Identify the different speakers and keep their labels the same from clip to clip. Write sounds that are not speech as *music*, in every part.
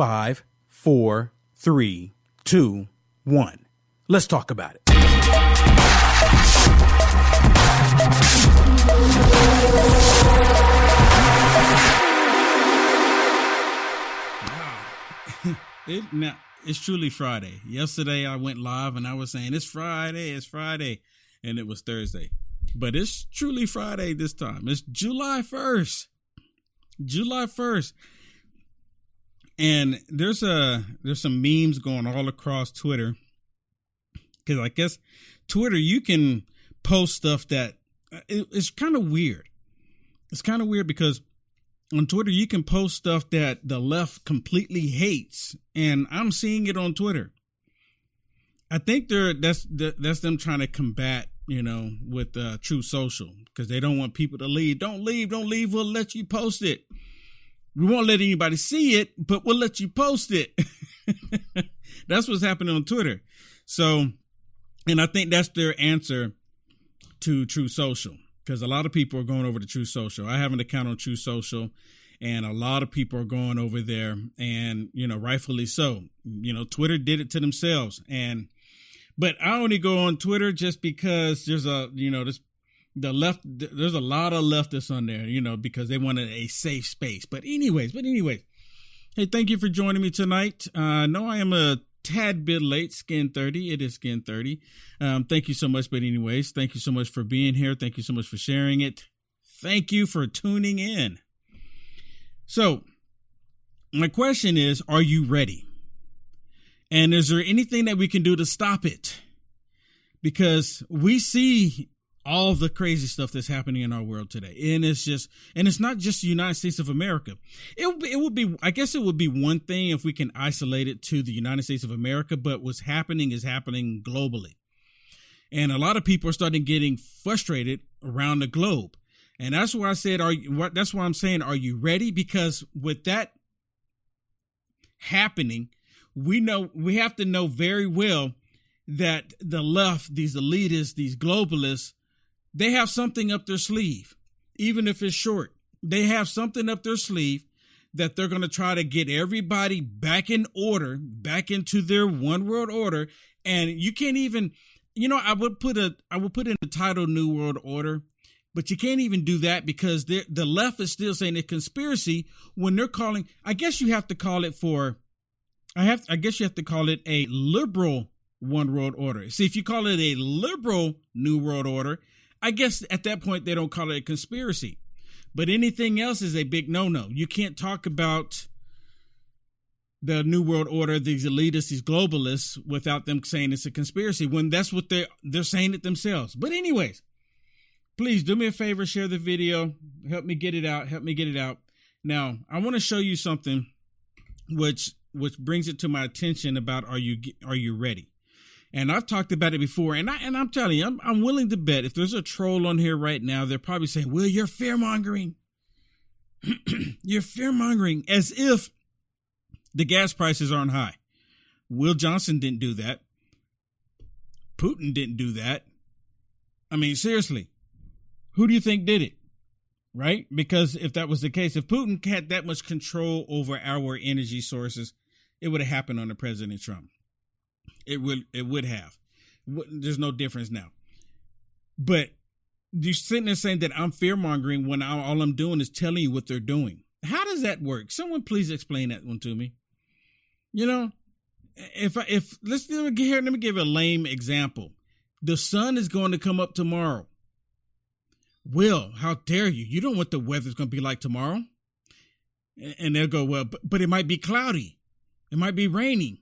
Speaker 1: Five, four, three, two, one. Let's talk about it. *laughs*
Speaker 2: it now it's truly Friday. Yesterday I went live and I was saying it's Friday, it's Friday, and it was Thursday. But it's truly Friday this time. It's July 1st. July 1st. And there's a there's some memes going all across Twitter. Cuz I guess Twitter you can post stuff that it, it's kind of weird. It's kind of weird because on Twitter, you can post stuff that the left completely hates, and I'm seeing it on Twitter. I think they're that's that's them trying to combat, you know, with uh, Truth Social because they don't want people to leave. Don't leave, don't leave. We'll let you post it. We won't let anybody see it, but we'll let you post it. *laughs* that's what's happening on Twitter. So, and I think that's their answer to Truth Social because a lot of people are going over to Truth Social. I have an account on Truth Social, and a lot of people are going over there, and you know, rightfully so. You know, Twitter did it to themselves, and but I only go on Twitter just because there's a you know this the left there's a lot of leftists on there, you know, because they wanted a safe space. But anyways, but anyways, hey, thank you for joining me tonight. Uh, no, I am a tad bit late, Skin 30. It is Skin 30. Um, thank you so much. But, anyways, thank you so much for being here. Thank you so much for sharing it. Thank you for tuning in. So, my question is Are you ready? And is there anything that we can do to stop it? Because we see all the crazy stuff that's happening in our world today. And it's just, and it's not just the United States of America. It, it would be, I guess it would be one thing if we can isolate it to the United States of America, but what's happening is happening globally. And a lot of people are starting getting frustrated around the globe. And that's why I said, are you, what, that's why I'm saying, are you ready? Because with that happening, we know, we have to know very well that the left, these elitists, these globalists, they have something up their sleeve, even if it's short. They have something up their sleeve that they're going to try to get everybody back in order, back into their one world order. And you can't even, you know, I would put a, I would put in the title New World Order, but you can't even do that because the left is still saying a conspiracy when they're calling, I guess you have to call it for, I have, I guess you have to call it a liberal one world order. See, if you call it a liberal New World Order, I guess at that point they don't call it a conspiracy. But anything else is a big no no. You can't talk about the New World Order, these elitists, these globalists, without them saying it's a conspiracy when that's what they're they're saying it themselves. But anyways, please do me a favor, share the video, help me get it out, help me get it out. Now, I want to show you something which which brings it to my attention about are you are you ready? And I've talked about it before, and I and I'm telling you, I'm I'm willing to bet if there's a troll on here right now, they're probably saying, "Well, you're fear mongering. *clears throat* you're fear mongering," as if the gas prices aren't high. Will Johnson didn't do that. Putin didn't do that. I mean, seriously, who do you think did it? Right? Because if that was the case, if Putin had that much control over our energy sources, it would have happened under President Trump. It would it would have. There's no difference now. But you're sitting there saying that I'm fear mongering when all I'm doing is telling you what they're doing. How does that work? Someone please explain that one to me. You know, if I, if let's let me here, let me give a lame example. The sun is going to come up tomorrow. Will, how dare you? You don't what the weather's going to be like tomorrow. And they'll go, well, but, but it might be cloudy. It might be raining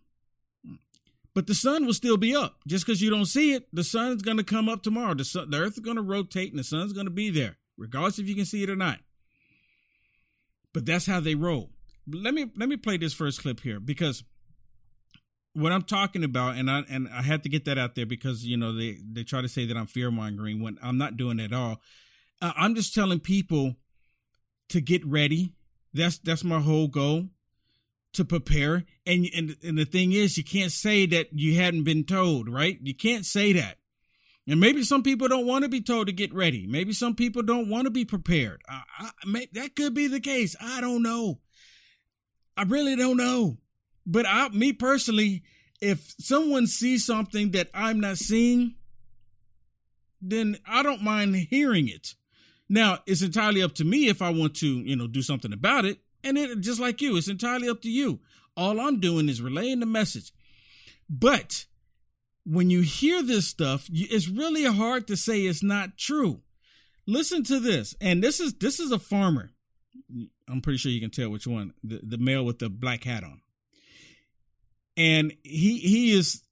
Speaker 2: but the sun will still be up. Just because you don't see it, the sun's going to come up tomorrow. The, sun, the earth is going to rotate and the sun's going to be there, regardless if you can see it or not. But that's how they roll. Let me let me play this first clip here because what I'm talking about, and I and I had to get that out there because you know they they try to say that I'm fear mongering when I'm not doing it at all. Uh, I'm just telling people to get ready. That's that's my whole goal to prepare. And, and, and the thing is, you can't say that you hadn't been told, right? You can't say that. And maybe some people don't want to be told to get ready. Maybe some people don't want to be prepared. I, I, may, that could be the case. I don't know. I really don't know. But I, me personally, if someone sees something that I'm not seeing, then I don't mind hearing it. Now, it's entirely up to me if I want to, you know, do something about it. And it just like you, it's entirely up to you. All I'm doing is relaying the message. But when you hear this stuff, it's really hard to say it's not true. Listen to this. And this is this is a farmer. I'm pretty sure you can tell which one. The, the male with the black hat on. And he he is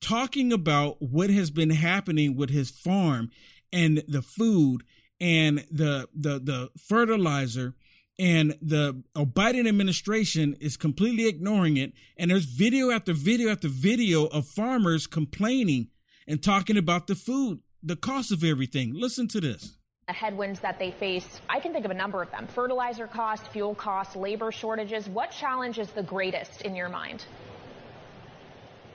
Speaker 2: talking about what has been happening with his farm and the food and the the the fertilizer and the Biden administration is completely ignoring it. And there's video after video after video of farmers complaining and talking about the food, the cost of everything. Listen to this.
Speaker 3: The headwinds that they face, I can think of a number of them fertilizer costs, fuel costs, labor shortages. What challenge is the greatest in your mind?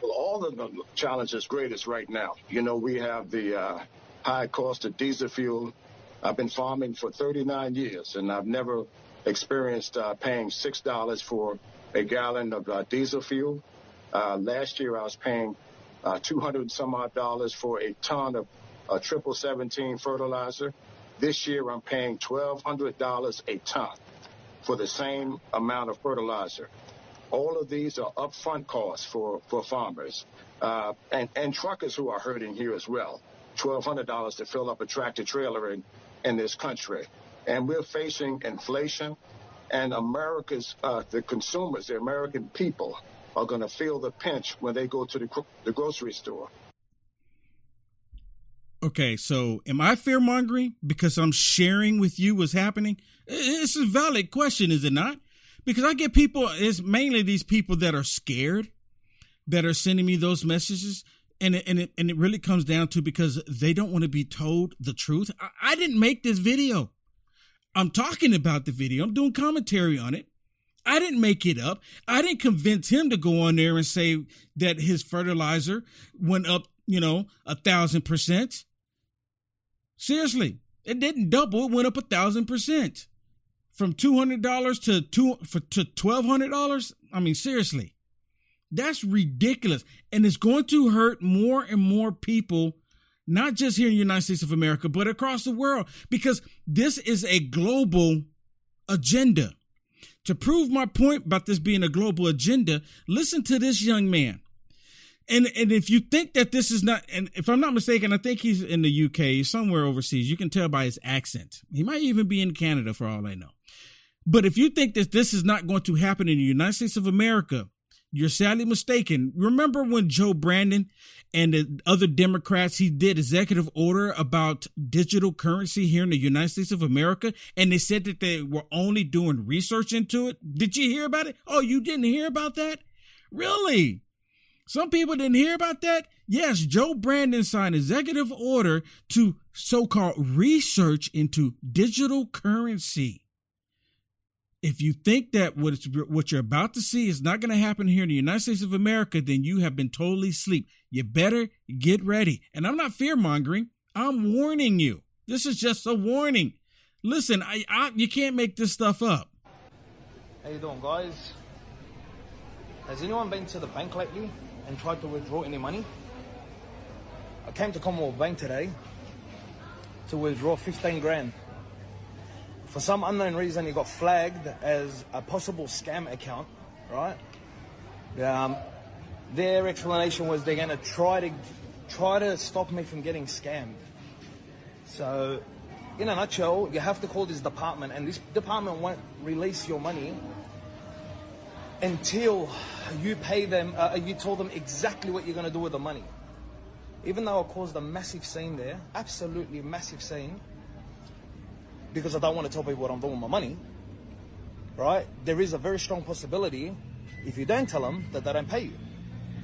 Speaker 4: Well, all of the challenges greatest right now. You know, we have the uh, high cost of diesel fuel, I've been farming for 39 years, and I've never experienced uh, paying six dollars for a gallon of uh, diesel fuel. Uh, last year, I was paying uh, 200 some odd dollars for a ton of uh, triple 17 fertilizer. This year, I'm paying $1,200 a ton for the same amount of fertilizer. All of these are upfront costs for, for farmers uh, and, and truckers who are hurting here as well. $1,200 to fill up a tractor trailer in, in this country. And we're facing inflation, and America's, uh, the consumers, the American people, are going to feel the pinch when they go to the, the grocery store.
Speaker 2: Okay, so am I fear mongering because I'm sharing with you what's happening? It's a valid question, is it not? Because I get people, it's mainly these people that are scared that are sending me those messages and it, and it and it really comes down to because they don't want to be told the truth. I, I didn't make this video. I'm talking about the video. I'm doing commentary on it. I didn't make it up. I didn't convince him to go on there and say that his fertilizer went up, you know, a thousand percent. Seriously, it didn't double. It went up a thousand percent from two hundred dollars to two for to twelve hundred dollars. I mean, seriously. That's ridiculous. And it's going to hurt more and more people, not just here in the United States of America, but across the world, because this is a global agenda. To prove my point about this being a global agenda, listen to this young man. And and if you think that this is not, and if I'm not mistaken, I think he's in the UK, somewhere overseas. You can tell by his accent. He might even be in Canada for all I know. But if you think that this is not going to happen in the United States of America, you're sadly mistaken. Remember when Joe Brandon and the other Democrats, he did executive order about digital currency here in the United States of America, and they said that they were only doing research into it. Did you hear about it? Oh, you didn't hear about that? Really? Some people didn't hear about that? Yes, Joe Brandon signed executive order to so-called research into digital currency if you think that what, what you're about to see is not going to happen here in the United States of America, then you have been totally asleep. You better get ready. And I'm not fear mongering. I'm warning you. This is just a warning. Listen, I, I, you can't make this stuff up.
Speaker 5: How you doing, guys? Has anyone been to the bank lately and tried to withdraw any money? I came to Commonwealth Bank today to withdraw 15 grand for some unknown reason, he got flagged as a possible scam account, right? Um, their explanation was they're going to try to try to stop me from getting scammed. So, in a nutshell, you have to call this department, and this department won't release your money until you pay them. Uh, you tell them exactly what you're going to do with the money. Even though it caused a massive scene there, absolutely massive scene because I don't want to tell people what I'm doing with my money, right? There is a very strong possibility if you don't tell them that they don't pay you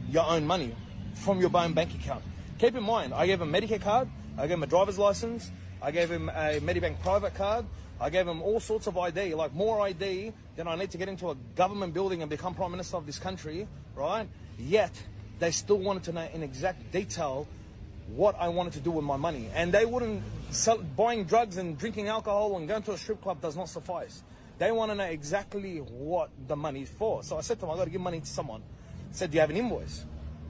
Speaker 5: your own money from your own bank account. Keep in mind, I gave him a Medicare card, I gave him a driver's license, I gave him a Medibank private card, I gave him all sorts of ID, like more ID than I need to get into a government building and become prime minister of this country, right? Yet they still wanted to know in exact detail what I wanted to do with my money. And they wouldn't sell, buying drugs and drinking alcohol and going to a strip club does not suffice. They want to know exactly what the money's for. So I said to them, I got to give money to someone. I said, Do you have an invoice?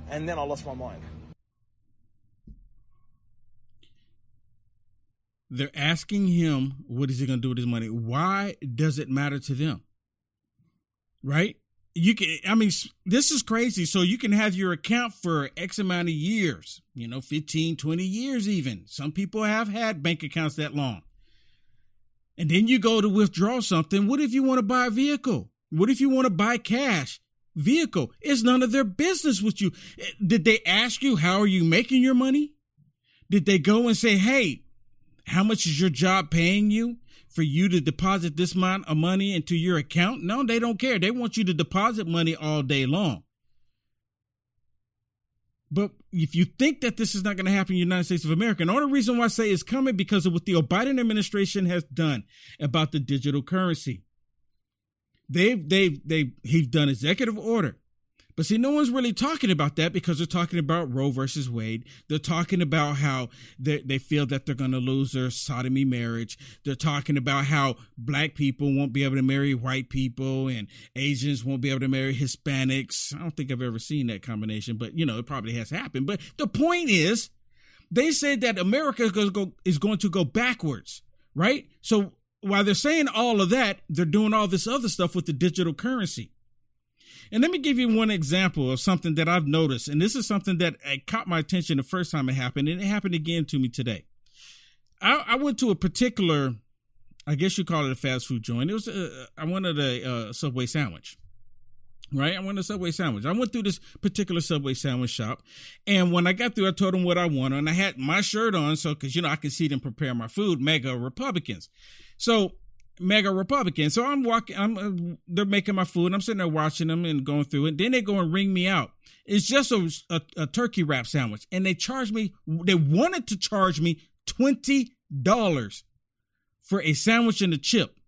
Speaker 5: And then I lost my mind.
Speaker 2: They're asking him, what is he going to do with his money? Why does it matter to them? Right? You can, I mean, this is crazy. So you can have your account for X amount of years, you know, 15, 20 years even. Some people have had bank accounts that long. And then you go to withdraw something. What if you want to buy a vehicle? What if you want to buy cash? Vehicle. It's none of their business with you. Eh, did they ask you, how are you making your money? Did they go and say, hey, how much is your job paying you for you to deposit this amount of money into your account? No, they don't care. They want you to deposit money all day long. But if you think that this is not going to happen in the United States of America, and the only reason why I say it's coming because of what the Biden administration has done about the digital currency. They've they've they've, he's done executive order but see, no one's really talking about that because they're talking about Roe versus Wade. They're talking about how they, they feel that they're going to lose their sodomy marriage. They're talking about how black people won't be able to marry white people and Asians won't be able to marry Hispanics. I don't think I've ever seen that combination, but you know, it probably has happened. But the point is, they said that America is going to go, is going to go backwards, right? So while they're saying all of that, they're doing all this other stuff with the digital currency. And let me give you one example of something that I've noticed. And this is something that uh, caught my attention the first time it happened, and it happened again to me today. I, I went to a particular, I guess you call it a fast food joint. It was a, I wanted a, a Subway sandwich right? I wanted a Subway sandwich. I went through this particular Subway sandwich shop, and when I got through, I told them what I wanted, and I had my shirt on, so because you know I can see them prepare my food, MAGA Republicans. So MAGA Republican. So I'm walking, I'm, uh, they're making my food. I'm sitting there watching them and going through it. Then they go and ring me out. It's just a, a, a turkey wrap sandwich. And they charged me, they wanted to charge me $20 for a sandwich and a chip.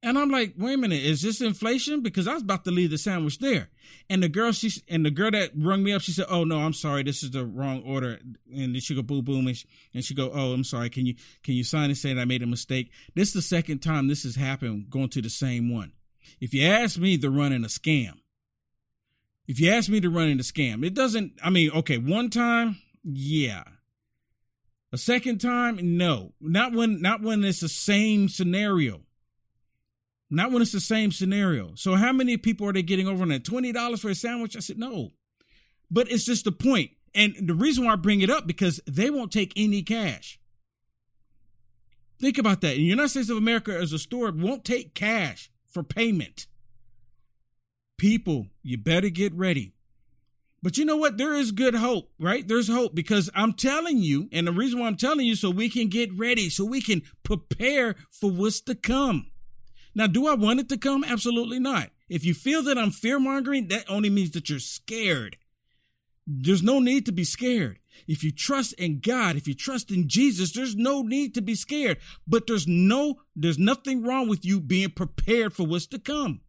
Speaker 2: And I'm like, wait a minute, is this inflation? Because I was about to leave the sandwich there. And the girl, she and the girl that rung me up, she said, "Oh no, I'm sorry, this is the wrong order." And then she go boom boom, and she, and she go, "Oh, I'm sorry. Can you can you sign and say that I made a mistake?" This is the second time this has happened, going to the same one. If you ask me, they're running a scam. If you ask me to run in a scam, it doesn't. I mean, okay, one time, yeah. A second time, no. Not when not when it's the same scenario. Not when it's the same scenario. So how many people are they getting over on that? $20 for a sandwich? I said, no. But it's just the point. And the reason why I bring it up because they won't take any cash. Think about that. In the United States of America, as a store, won't take cash for payment. People, you better get ready. But you know what? There is good hope, right? There's hope because I'm telling you, and the reason why I'm telling you, so we can get ready, so we can prepare for what's to come. Now, do I want it to come? Absolutely not. If you feel that I'm fear mongering, that only means that you're scared. There's no need to be scared. If you trust in God, if you trust in Jesus, there's no need to be scared. But there's no, there's nothing wrong with you being prepared for what's to come.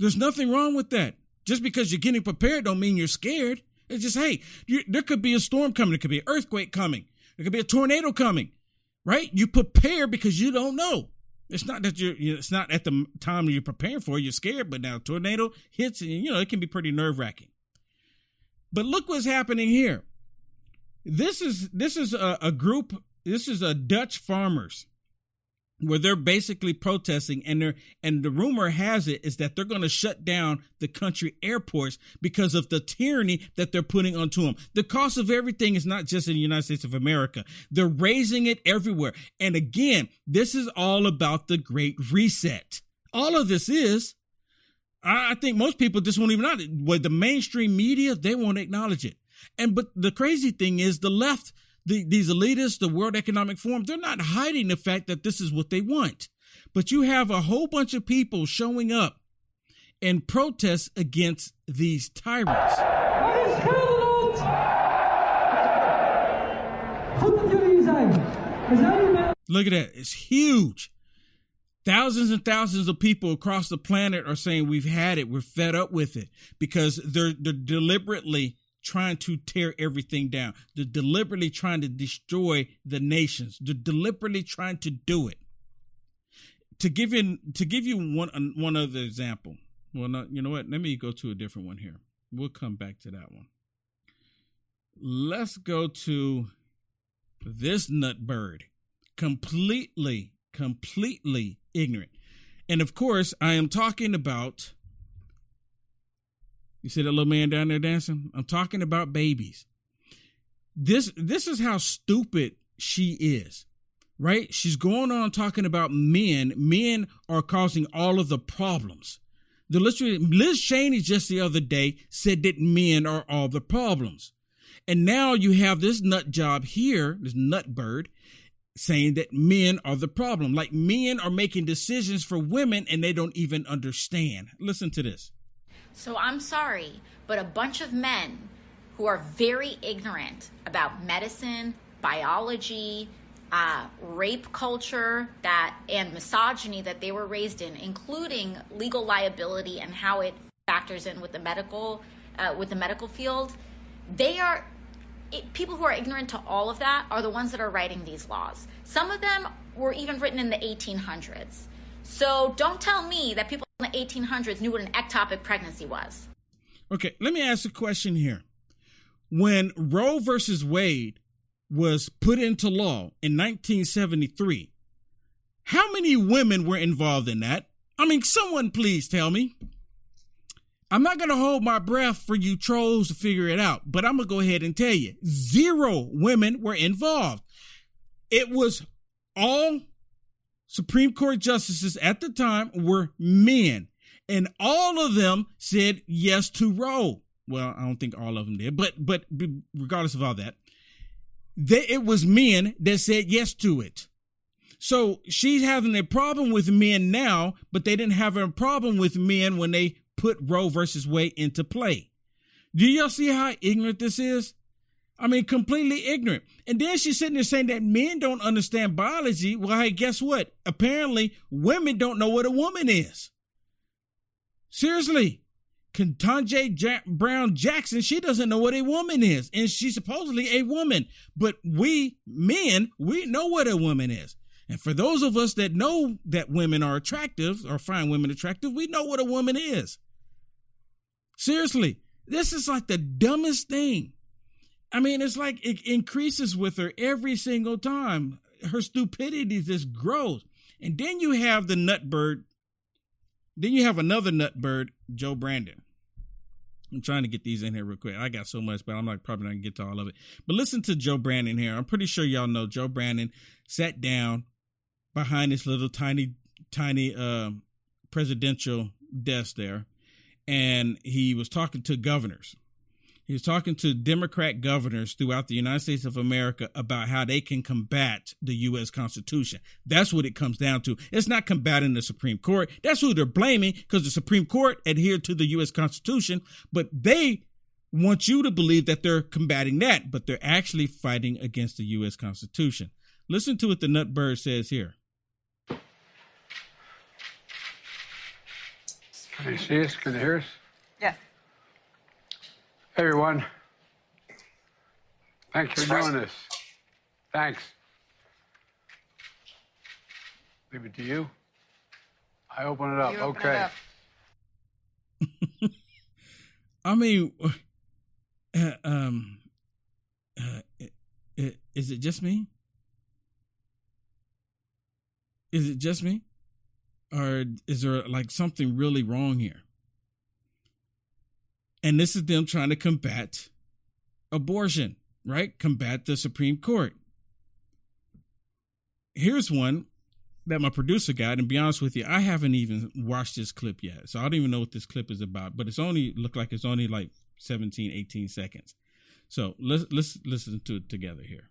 Speaker 2: There's nothing wrong with that. Just because you're getting prepared don't mean you're scared. It's just, hey, there could be a storm coming. There could be an earthquake coming. There could be a tornado coming, right? You prepare because you don't know. It's not that you're, it's not at the time you're preparing for you're scared, but now tornado hits and, you know, it can be pretty nerve wracking. But look what's happening here. This is, this is a, a group, this is a Dutch farmers where they're basically protesting and they're and the rumor has it is that they're going to shut down the country airports because of the tyranny that they're putting onto them the cost of everything is not just in the united states of america. They're raising it everywhere. And again this is all about the great reset. All of this is i, I think most people just won't even know it. With the mainstream media they won't acknowledge it. And but the crazy thing is the left the, these elitists, the World Economic Forum, they're not hiding the fact that this is what they want. But you have a whole bunch of people showing up in protest against these tyrants. Look at that. It's huge. Thousands and thousands of people across the planet are saying we've had it. We're fed up with it because they're, they're deliberately trying to tear everything down. They're deliberately trying to destroy the nations. They're deliberately trying to do it. to give you to give you one one other example. Well, you know what? Let me go to a different one here. We'll come back to that one. Let's go to this nut bird. Completely, completely ignorant. And of course, I am talking about. You see that little man down there dancing? I'm talking about babies. This this is how stupid she is right? She's going on talking about men. Men are causing all of the problems. The Liz Cheney just the other day said that men are all the problems. And now you have this nut job here, this nut bird, saying that men are the problem. Like men are making decisions for women and they don't even understand. Listen to this.
Speaker 6: So I'm sorry, but a bunch of men who are very ignorant about medicine, biology, uh, rape culture that and misogyny that they were raised in, including legal liability and how it factors in with the medical uh, with the medical field. They are it, people who are ignorant to all of that are the ones that are writing these laws. Some of them were even written in the 1800s. So don't tell me that people in the 1800s knew what an ectopic pregnancy was.
Speaker 2: Okay, let me ask a question here. When Roe versus Wade was put into law in 1973. How many women were involved in that? I mean, someone please tell me. I'm not going to hold my breath for you trolls to figure it out, but I'm going to go ahead and tell you zero women were involved. It was all Supreme Court justices at the time were men, and all of them said yes to Roe. Well, I don't think all of them did, but but regardless of all that, it was men that said yes to it. So she's having a problem with men now, but they didn't have a problem with men when they put Roe versus Wade into play. Do y'all see how ignorant this is? I mean, completely ignorant. And then she's sitting there saying that men don't understand biology. Well, hey, guess what? Apparently, women don't know what a woman is. Seriously. Ketanji ja- Brown Jackson, she doesn't know what a woman is, and she's supposedly a woman. But we men, we know what a woman is. And for those of us that know that women are attractive or find women attractive, we know what a woman is. Seriously, this is like the dumbest thing. I mean, it's like it increases with her every single time. Her stupidity just grows. And then you have the nutbird. Then you have another nutbird, Joe Brandon. I'm trying to get these in here real quick. I got so much, but I'm not probably not gonna get to all of it. But listen to Joe Brandon here. I'm pretty sure y'all know Joe Brandon sat down behind this little tiny, tiny uh, presidential desk there, and he was talking to governors. He was talking to Democrat governors throughout the United States of America about how they can combat the U.S. Constitution. That's what it comes down to. It's not combating the Supreme Court. That's who they're blaming because the Supreme Court adhered to the U.S. Constitution, but they want you to believe that they're combating that, but they're actually fighting against the U.S. Constitution. Listen to what the Nutbird says here.
Speaker 7: Can you see us? Can you hear us?
Speaker 8: Yes.
Speaker 7: Hey, everyone. Thanks for doing this. Thanks. Leave it to you. I open it up.
Speaker 8: You open it
Speaker 7: okay.
Speaker 8: up. *laughs*
Speaker 2: I mean, uh, um, uh, is it just me? Is it just me? Or is there like something really wrong here? And this is them trying to combat abortion, right? Combat the Supreme Court. Here's one that my producer got, and be honest with you, I haven't even watched this clip yet. So I don't even know what this clip is about, but it's only look like it's only like 17, 18 seconds. So let's let's listen to it together here.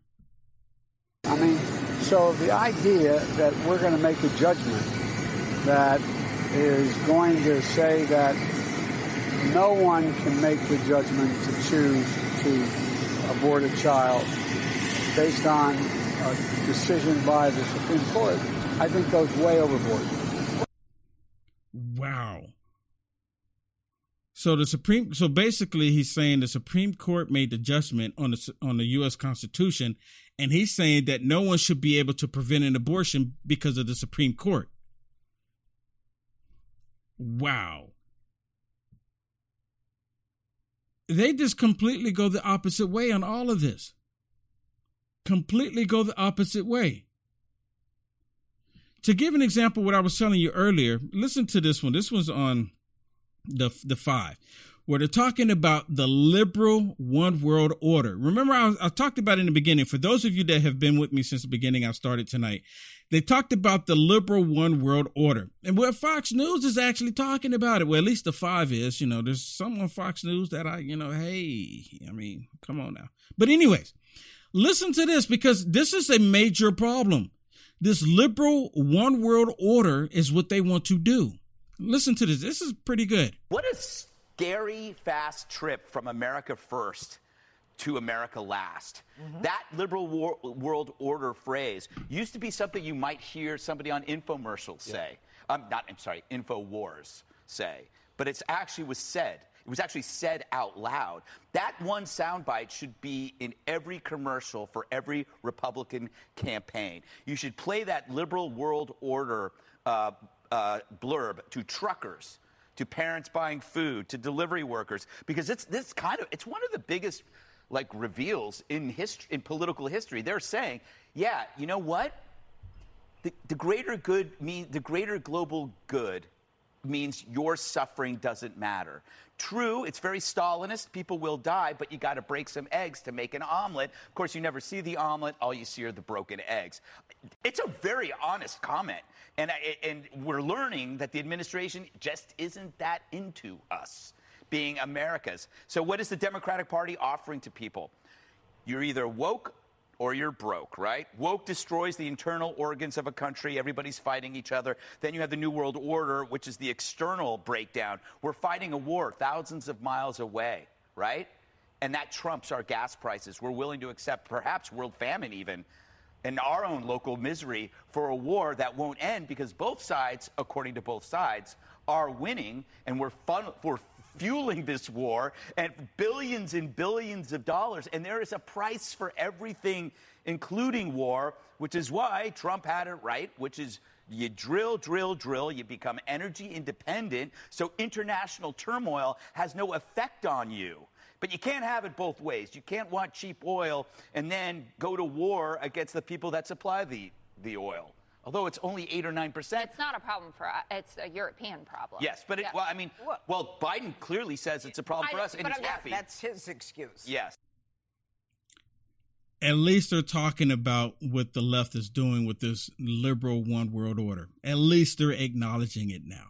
Speaker 7: I mean, so the idea that we're going to make a judgment that is going to say that no one can make the judgment to choose to abort a child based on a decision by the Supreme Court, I think goes way overboard.
Speaker 2: Wow. So the Supreme so basically he's saying the Supreme Court made the judgment on the on the US Constitution and he's saying that no one should be able to prevent an abortion because of the Supreme Court. Wow. They just completely go the opposite way on all of this. Completely go the opposite way. To give an example, what I was telling you earlier, listen to this one. This one's on the the five, where they're talking about the liberal one world order. Remember, I, I, talked about in the beginning. For those of you that have been with me since the beginning, I started tonight. They talked about the liberal one world order, and where Fox News is actually talking about it. Well, at least the five is. You know, there's some on Fox News that I, you know, hey, I mean, come on now. But anyways, listen to this because this is a major problem. This liberal one world order is what they want to do. Listen to this. This is pretty good.
Speaker 9: What a scary fast trip from America first to America last. Mm-hmm. That liberal war, world order phrase used to be something you might hear somebody on infomercials say. Yeah. Um, not, I'm sorry, InfoWars say. But it actually was said. It was actually said out loud. That one soundbite should be in every commercial for every Republican campaign. You should play that liberal world order uh, uh, blurb to truckers, to parents buying food, to delivery workers, because it's this kind of it's one of the biggest like reveals in history in political history. They're saying, yeah, you know what? The, the greater good mean the greater global good means your suffering doesn't matter. True, it's very Stalinist. People will die, but you got to break some eggs to make an omelet. Of course, you never see the omelet. All you see are the broken eggs. It's a very honest comment. And, and we're learning that the administration just isn't that into us being America's. So, what is the Democratic Party offering to people? You're either woke or you're broke, right? Woke destroys the internal organs of a country. Everybody's fighting each other. Then you have the New World Order, which is the external breakdown. We're fighting a war thousands of miles away, right? And that trumps our gas prices. We're willing to accept perhaps world famine even and our own local misery for a war that won't end because both sides, according to both sides, are winning and we're, fun, we're fueling this war and billions and billions of dollars. And there is a price for everything, including war, which is why Trump had it right, which is you drill, drill, drill, you become energy independent, so international turmoil has no effect on you. But you can't have it both ways. You can't want cheap oil and then go to war against the people that supply the, the oil although it's only eight or nine percent.
Speaker 10: It's not a problem for us. It's a European problem.
Speaker 9: Yes, but it, well, I mean, well, Biden clearly says it's a problem for us, and he's happy.
Speaker 11: That's his excuse.
Speaker 9: Yes.
Speaker 2: At least they're talking about what the left is doing with this liberal one world order. At least they're acknowledging it now.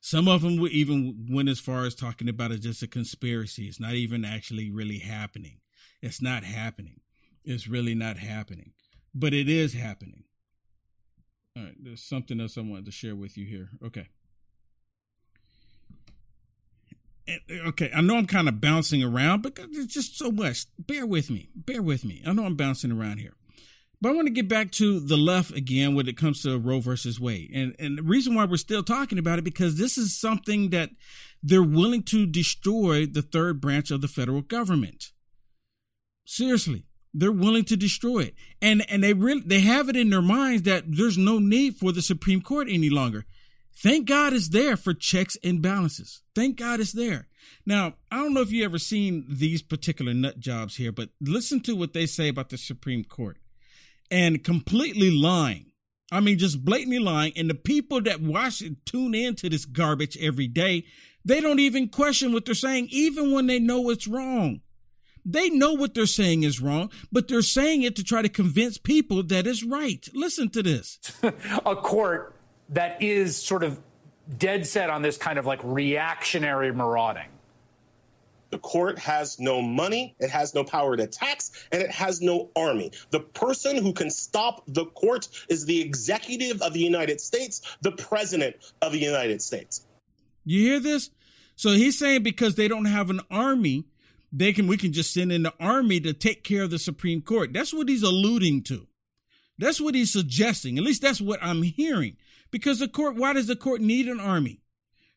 Speaker 2: Some of them even went as far as talking about it just a conspiracy. It's not even actually really happening. It's not happening. It's really not happening. But it is happening. All right, there's something else I wanted to share with you here. Okay. Uh, okay, I know I'm kind of bouncing around, but there's just so much. Bear with me. Bear with me. I know I'm bouncing around here. But I want to get back to the left again when it comes to Roe versus Wade. And and the reason why we're still talking about it because this is something that they're willing to destroy the third branch of the federal government. Seriously they're willing to destroy it. And and they really they have it in their minds that there's no need for the Supreme Court any longer. Thank God it's there for checks and balances. Thank God it's there. Now, I don't know if you ever seen these particular nut jobs here, but listen to what they say about the Supreme Court. And completely lying. I mean, just blatantly lying. And the people that watch and tune into this garbage every day, they don't even question what they're saying, even when they know it's wrong. They know what they're saying is wrong, but they're saying it to try to convince people that it's right. Listen to this. *laughs*
Speaker 12: a court that is sort of dead set on this kind of like reactionary marauding.
Speaker 13: The court has no money, it has no power to tax, and it has no army. The person who can stop the court is the executive of the United States, the president of the United States.
Speaker 2: You hear this? So he's saying because they don't have an army, they can we can just send in the army to take care of the Supreme Court. That's what he's alluding to. That's what he's suggesting. At least that's what I'm hearing. Because the court, why does the court need an army?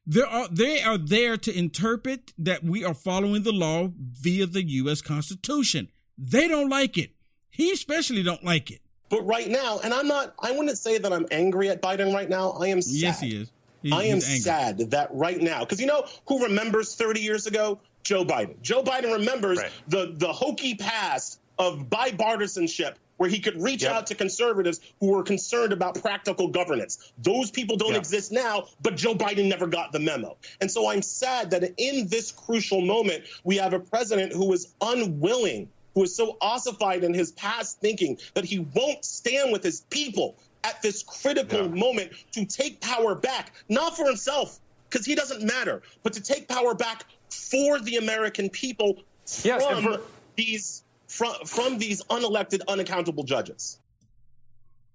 Speaker 2: They are, they are there to interpret that we are following the law via the U.S. Constitution. They don't like it. He especially don't like it.
Speaker 13: But right now, and I'm not, I wouldn't say that I'm angry at Biden right now. I am sad.
Speaker 2: Yes, he is.
Speaker 13: I am sad that right now, because you know who remembers 30 years ago? Joe Biden. Joe Biden remembers right. the the hokey past of bipartisanship where he could reach yep. out to conservatives who were concerned about practical governance. Those people don't yep. exist now, but Joe Biden never got the memo. And so I'm sad that in this crucial moment, we have a president who is unwilling, who is so ossified in his past thinking that he won't stand with his people at this critical yeah. moment to take power back, not for himself, because he doesn't matter, but to take power back for the American people yes, from for- these from from these unelected, unaccountable judges.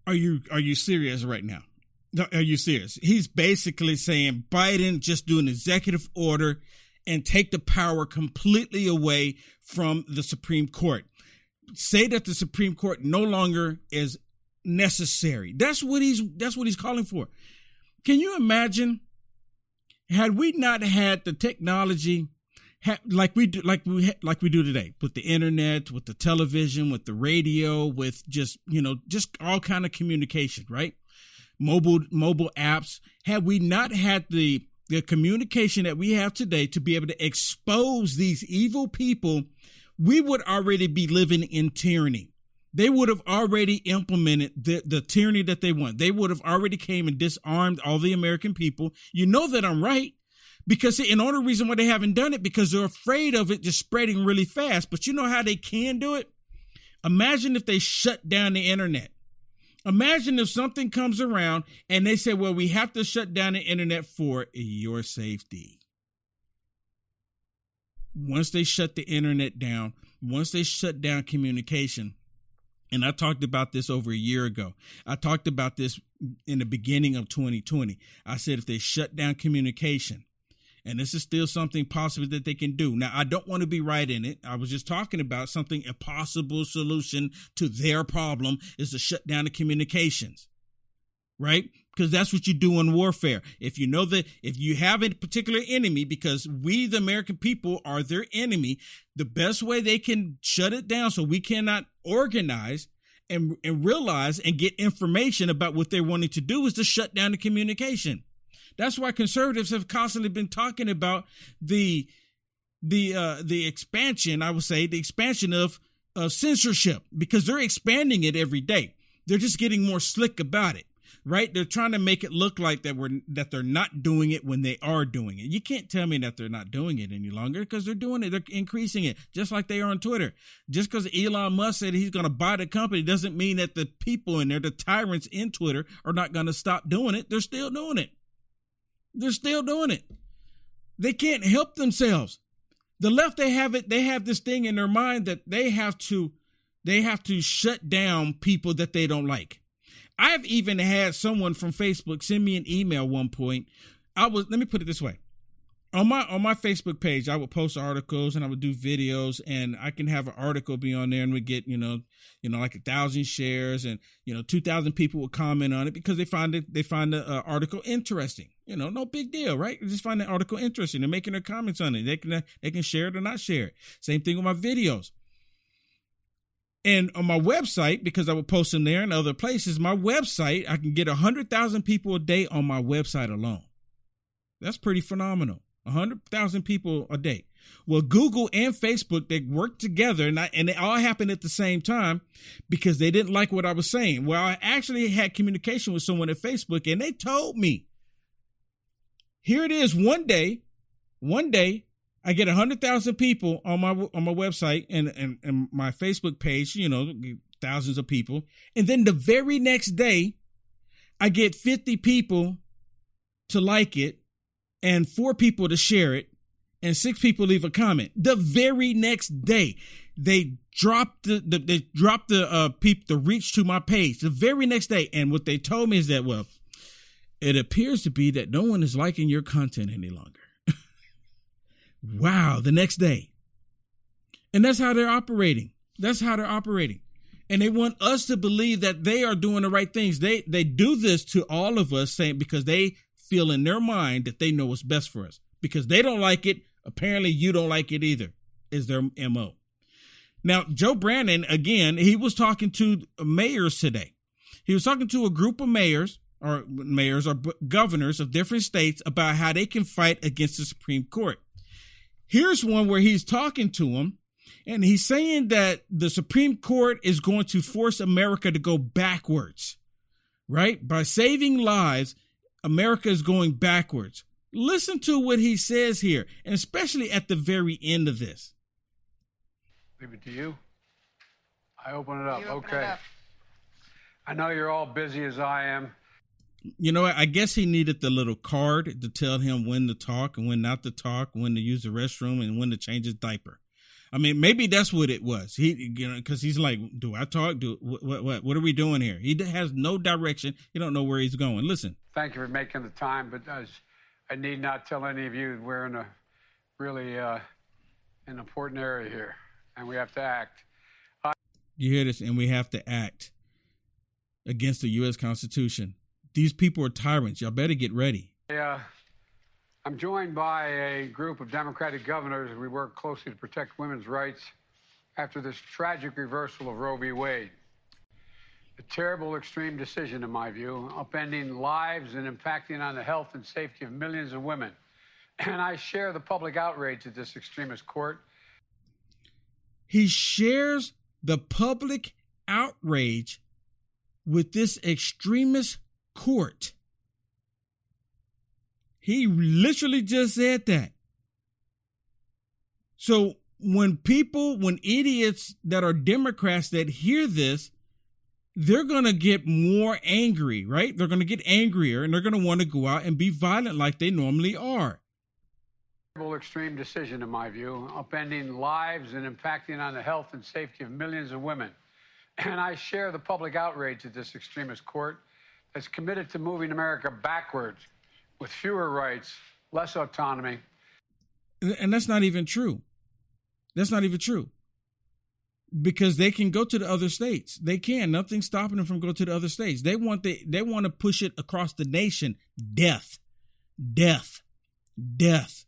Speaker 2: Are you are you serious right now? Are you serious? He's basically saying Biden just do an executive order and take the power completely away from the Supreme Court. Say that the Supreme Court no longer is necessary. That's what he's that's what he's calling for. Can you imagine had we not had the technology like we do like we like we do today with the internet, with the television, with the radio, with just, you know, just all kind of communication, right? Mobile mobile apps. Had we not had the the communication that we have today to be able to expose these evil people, we would already be living in tyranny they would have already implemented the, the tyranny that they want. They would have already came and disarmed all the American people. You know that I'm right. Because the only reason why they haven't done it because they're afraid of it just spreading really fast. But you know how they can do it? Imagine if they shut down the internet. Imagine if something comes around and they say, well, we have to shut down the internet for your safety. Once they shut the internet down, once they shut down communication, and I talked about this over a year ago. I talked about this in the beginning of 2020. I said if they shut down communication, and this is still something possible that they can do. Now, I don't want to be right in it. I was just talking about something, a possible solution to their problem is to shut down the communications, right? Because that's what you do in warfare. If you know that, if you have a particular enemy, because we, the American people, are their enemy, the best way they can shut it down so we cannot organize and, and realize and get information about what they're wanting to do is to shut down the communication. That's why conservatives have constantly been talking about the the uh the expansion, I would say, the expansion of of censorship because they're expanding it every day. They're just getting more slick about it right? They're trying to make it look like that we're that they're not doing it when they are doing it. You can't tell me that they're not doing it any longer because they're doing it. They're increasing it just like they are on Twitter. Just because Elon Musk said he's going to buy the company doesn't mean that the people in there, the tyrants in Twitter, are not going to stop doing it. They're still doing it. They're still doing it. They can't help themselves. The left, they have it. They have this thing in their mind that they have to, they have to shut down people that they don't like. I've even had someone from Facebook send me an email one point. I was let me put it this way. On my on my Facebook page, I would post articles and I would do videos and I can have an article be on there and we get, you know, you know, like a thousand shares and you know, two thousand people would comment on it because they find it they find the uh, article interesting. You know, no big deal, right? They just find the article interesting. They're making their comments on it. They can they can share it or not share it. Same thing with my videos. And on my website, because I would post them there and other places, my website, I can get 100,000 people a day on my website alone. That's pretty phenomenal. 100,000 people a day. Well, Google and Facebook, they worked together and, I, and it all happened at the same time because they didn't like what I was saying. Well, I actually had communication with someone at Facebook and they told me, here it is one day, one day, I get hundred thousand people on my on my website and, and and my Facebook page. You know, thousands of people, and then the very next day, I get fifty people to like it, and four people to share it, and six people leave a comment. The very next day, they dropped the, the they dropped the uh peep the reach to my page. The very next day, and what they told me is that well, it appears to be that no one is liking your content any longer. Wow, the next day. And that's how they're operating. That's how they're operating. And they want us to believe that they are doing the right things. They they do this to all of us saying because they feel in their mind that they know what's best for us. Because they don't like it, apparently you don't like it either. Is their MO. Now, Joe Brandon again, he was talking to mayors today. He was talking to a group of mayors or mayors or governors of different states about how they can fight against the Supreme Court. Here's one where he's talking to him and he's saying that the Supreme Court is going to force America to go backwards, right? By saving lives, America is going backwards. Listen to what he says here, and especially at the very end of this.
Speaker 11: Leave it to you. I open it up.
Speaker 10: Open
Speaker 11: okay.
Speaker 10: it up.
Speaker 11: I know you're all busy as I am.
Speaker 2: You know, I guess he needed the little card to tell him when to talk and when not to talk, when to use the restroom, and when to change his diaper. I mean, maybe that's what it was. He, you know, because he's like, "Do I talk? Do what? What? What, are we doing here?" He has no direction. He don't know where he's going. Listen.
Speaker 11: Thank you for making the time, but as I need not tell any of you we're in a really uh, an important area here, and we have to act.
Speaker 2: I- You hear this, and we have to act against the U.S. Constitution. These people are tyrants. Y'all better get ready.
Speaker 11: Uh, I'm joined by a group of Democratic governors. We work closely to protect women's rights after this tragic reversal of Roe v. Wade. A terrible, extreme decision, in my view, upending lives and impacting on the health and safety of millions of women. And I share the public outrage at this extremist court.
Speaker 2: He shares the public outrage with this extremist court. He literally just said that. So when people, when idiots that are Democrats that hear this, they're going to get more angry, right? They're going to get angrier and they're going to want to go out and be violent like they normally are.
Speaker 11: Extreme decision, in my view, upending lives and impacting on the health and safety of millions of women. And I share the public outrage at this extremist court that's committed to moving America backwards with fewer rights, less autonomy.
Speaker 2: And that's not even true. That's not even true. Because they can go to the other states. They can. Nothing's stopping them from going to the other states. They want the, they want to push it across the nation. Death. Death. Death.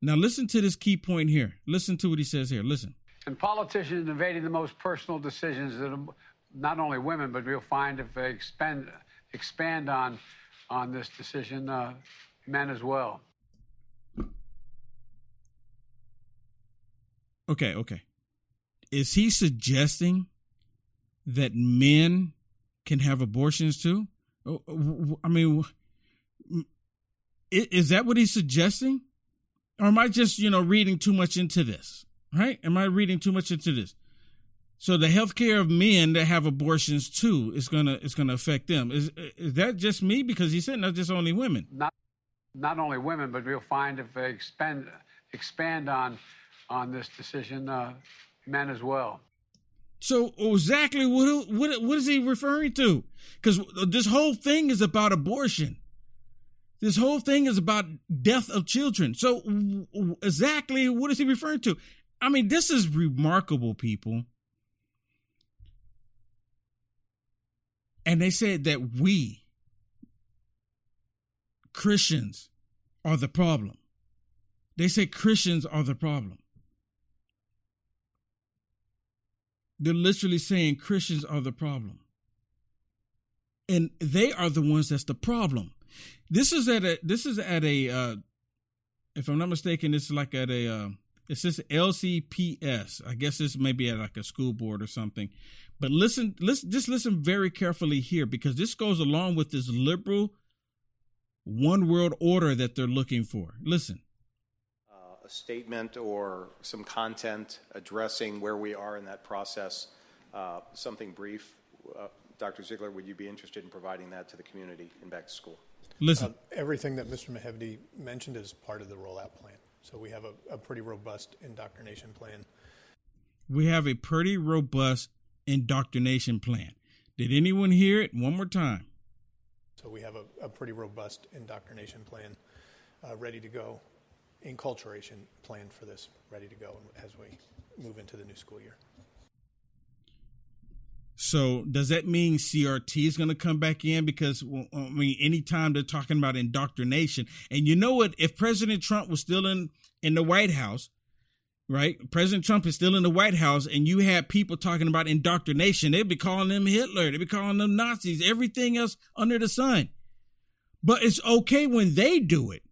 Speaker 2: Now listen to this key point here. Listen to what he says here. Listen.
Speaker 11: And politicians invading the most personal decisions that not only women, but we'll find if they expand expand on on this decision, uh, men as well.
Speaker 2: Okay, okay. Is he suggesting that men can have abortions too? Oh, I mean, is that what he's suggesting? Or am I just, you know, reading too much into this? Right? Am I reading too much into this? So the health care of men that have abortions too is gonna is gonna affect them. Is is that just me? Because he said not just only women.
Speaker 11: Not not only women, but we'll find if they expand expand on on this decision, uh, men as well.
Speaker 2: So exactly what what what is he referring to? Because this whole thing is about abortion. This whole thing is about death of children. So exactly what is he referring to? I mean, this is remarkable, people. And they said that we, Christians, are the problem. They say Christians are the problem. They're literally saying Christians are the problem. And they are the ones that's the problem. This is at a this is at a uh if I'm not mistaken, this is like at a uh it says LCPS. I guess this may be at like a school board or something. But listen, listen, just listen very carefully here because this goes along with this liberal one world order that they're looking for. Listen.
Speaker 14: Uh, a statement or some content addressing where we are in that process, uh, something brief. Uh, Dr. Ziegler, would you be interested in providing that to the community and back to school?
Speaker 2: Listen.
Speaker 15: everything that Mr. Mahedavi mentioned is part of the rollout plan. So we have a, a pretty robust indoctrination plan.
Speaker 2: We have a pretty robust indoctrination plan. Did anyone hear it? One more time.
Speaker 15: So we have a, a pretty robust indoctrination plan uh, ready to go, enculturation plan for this ready to go as we move into the new school year.
Speaker 2: So does that mean CRT is going to come back in? Because I mean, anytime they're talking about indoctrination, and you know what? If President Trump was still in in the White House, right? President Trump is still in the White House, and you have people talking about indoctrination. They'd be calling them Hitler, they'd be calling them Nazis, everything else under the sun. But it's okay when they do it.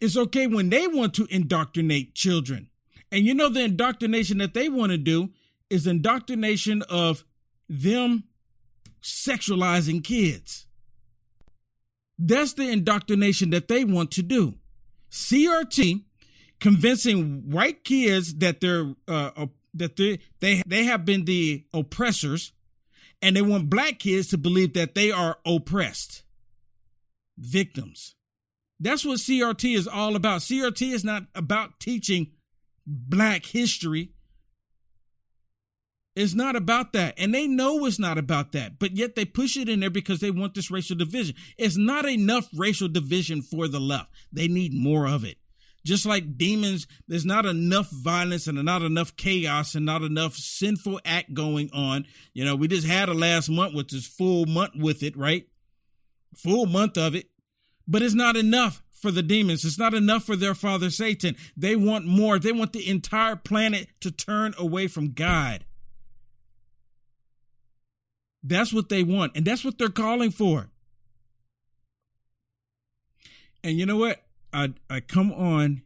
Speaker 2: It's okay when they want to indoctrinate children. And you know, the indoctrination that they want to do is indoctrination of them sexualizing kids. That's the indoctrination that they want to do. CRT convincing white kids that they're uh, that they they they have been the oppressors, and they want black kids to believe that they are oppressed victims. That's what CRT is all about. CRT is not about teaching black history. It's not about that. And they know it's not about that, but yet they push it in there because they want this racial division. It's not enough racial division for the left. They need more of it. Just like demons, there's not enough violence and not enough chaos and not enough sinful act going on. You know, we just had a last month, which is full month with it, right? Full month of it. But it's not enough for the demons. It's not enough for their father Satan. They want more. They want the entire planet to turn away from God. That's what they want. And that's what they're calling for. And you know what? I I come on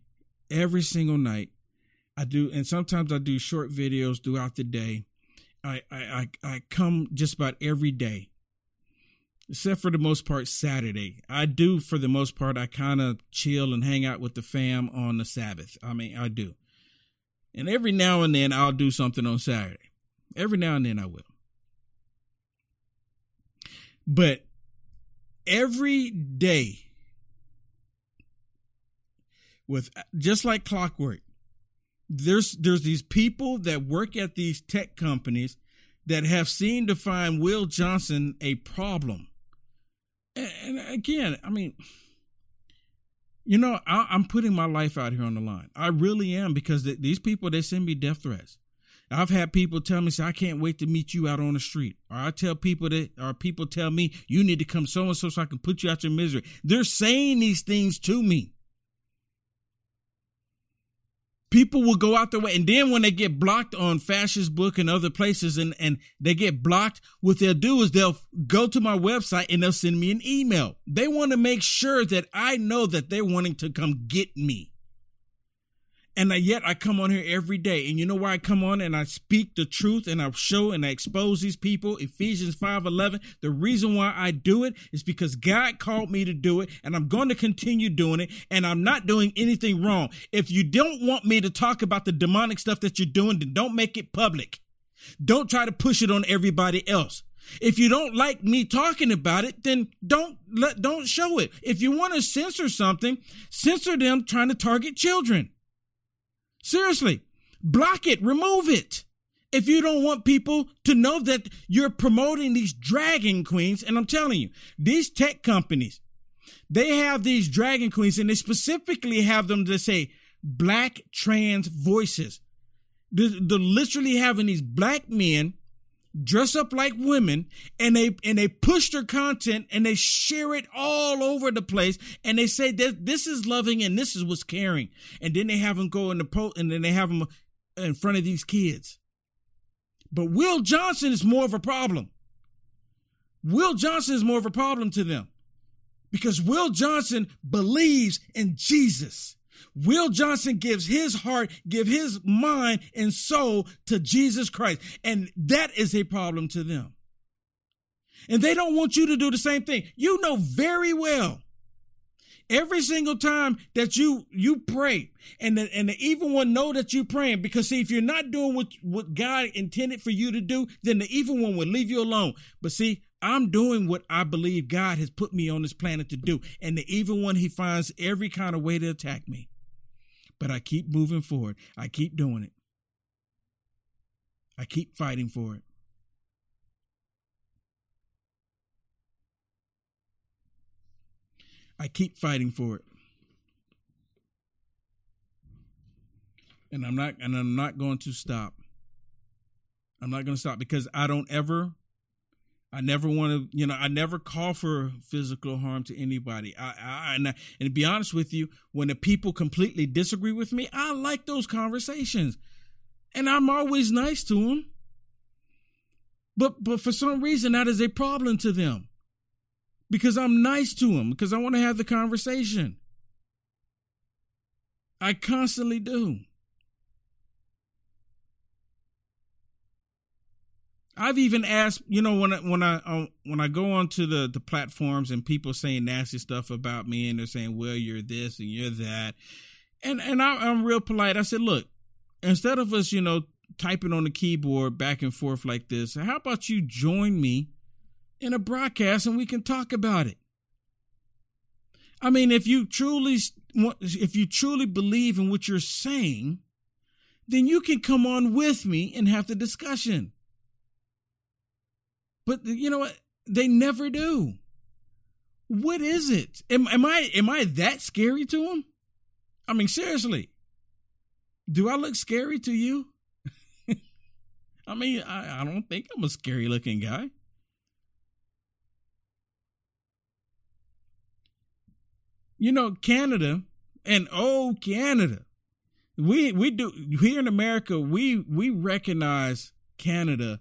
Speaker 2: every single night. I do, and sometimes I do short videos throughout the day. I I I, come just about every day, except for the most part Saturday. I do for the most part. I kind of chill and hang out with the fam on the Sabbath. I mean, I do, and every now and then I'll do something on Saturday. Every now and then I will, but every day with just like clockwork. There's there's these people that work at these tech companies that have seemed to find Will Johnson a problem. And, again, I mean, you know, I, am putting my life out here on the line. I really am because th- these people they send me death threats. I've had people tell me, say, I can't wait to meet you out on the street. Or I tell people that, or people tell me, you need to come so and so so I can put you out your misery. They're saying these things to me people will go out their way. And then when they get blocked on fascist book and other places and and they get blocked what they'll do is they'll go to my website and they'll send me an email. They want to make sure that i know that they're wanting to come get me and yet I come on here every day. And you know why I come on and I speak the truth and I show and I expose these people? Ephesians 5:11. The reason why I do it is because God called me to do it and I'm going to continue doing it and I'm not doing anything wrong. If you don't want me to talk about the demonic stuff that you're doing, then don't make it public. Don't try to push it on everybody else. If you don't like me talking about it, then don't let don't show it. If you want to censor something, censor them trying to target children. Seriously, block it, remove it. If you don't want people to know that you're promoting these dragon queens, and I'm telling you, these tech companies, they have these dragon queens and they specifically have them to say black trans voices. They're, literally having these black men dress up like women and they and they push their content and they share it all over the place and they say that this is loving and this is what's caring. And then they have them go in the post and then they have them in front of these kids. But will johnson is more of a problem. Will johnson is more of a problem to them. Because will johnson believes in jesus Will Johnson gives his heart, give his mind and soul to Jesus Christ. And that is a problem to them. And they don't want you to do the same thing. You know very well every single time that you you pray and the, and the evil one know that you're praying because see if you're not doing what what god intended for you to do then the evil one will leave you alone but see i'm doing what i believe god has put me on this planet to do and the evil one he finds every kind of way to attack me but I keep moving forward. I keep doing it. I keep fighting for it. I keep fighting for it. And I'm not and I'm not going to stop. I'm not going to stop because I don't ever I never want to, you know, I never call for physical harm to anybody. I, I and, and to be honest with you, when the people completely disagree with me, I like those conversations And I'm always nice to them. But but for some reason that is a problem to them. Because I'm nice to them because I want to have the conversation. I constantly do. I've even asked, you know, when I, when I um, when I go onto the the platforms and people saying nasty stuff about me and they're saying, "Well, you're this and you're that," and and I, I'm real polite. I said, "Look, instead of us, you know, typing on the keyboard back and forth like this, how about you join me in a broadcast and we can talk about it?" I mean, if you truly if you truly believe in what you're saying, then you can come on with me and have the discussion. But you know what? They never do. What is it? Am, am I am I that scary to them? I mean, seriously. Do I look scary to you? *laughs* I mean, I, I don't think I'm a scary looking guy. You know, Canada and oh Canada. We we do here in America, we we recognize Canada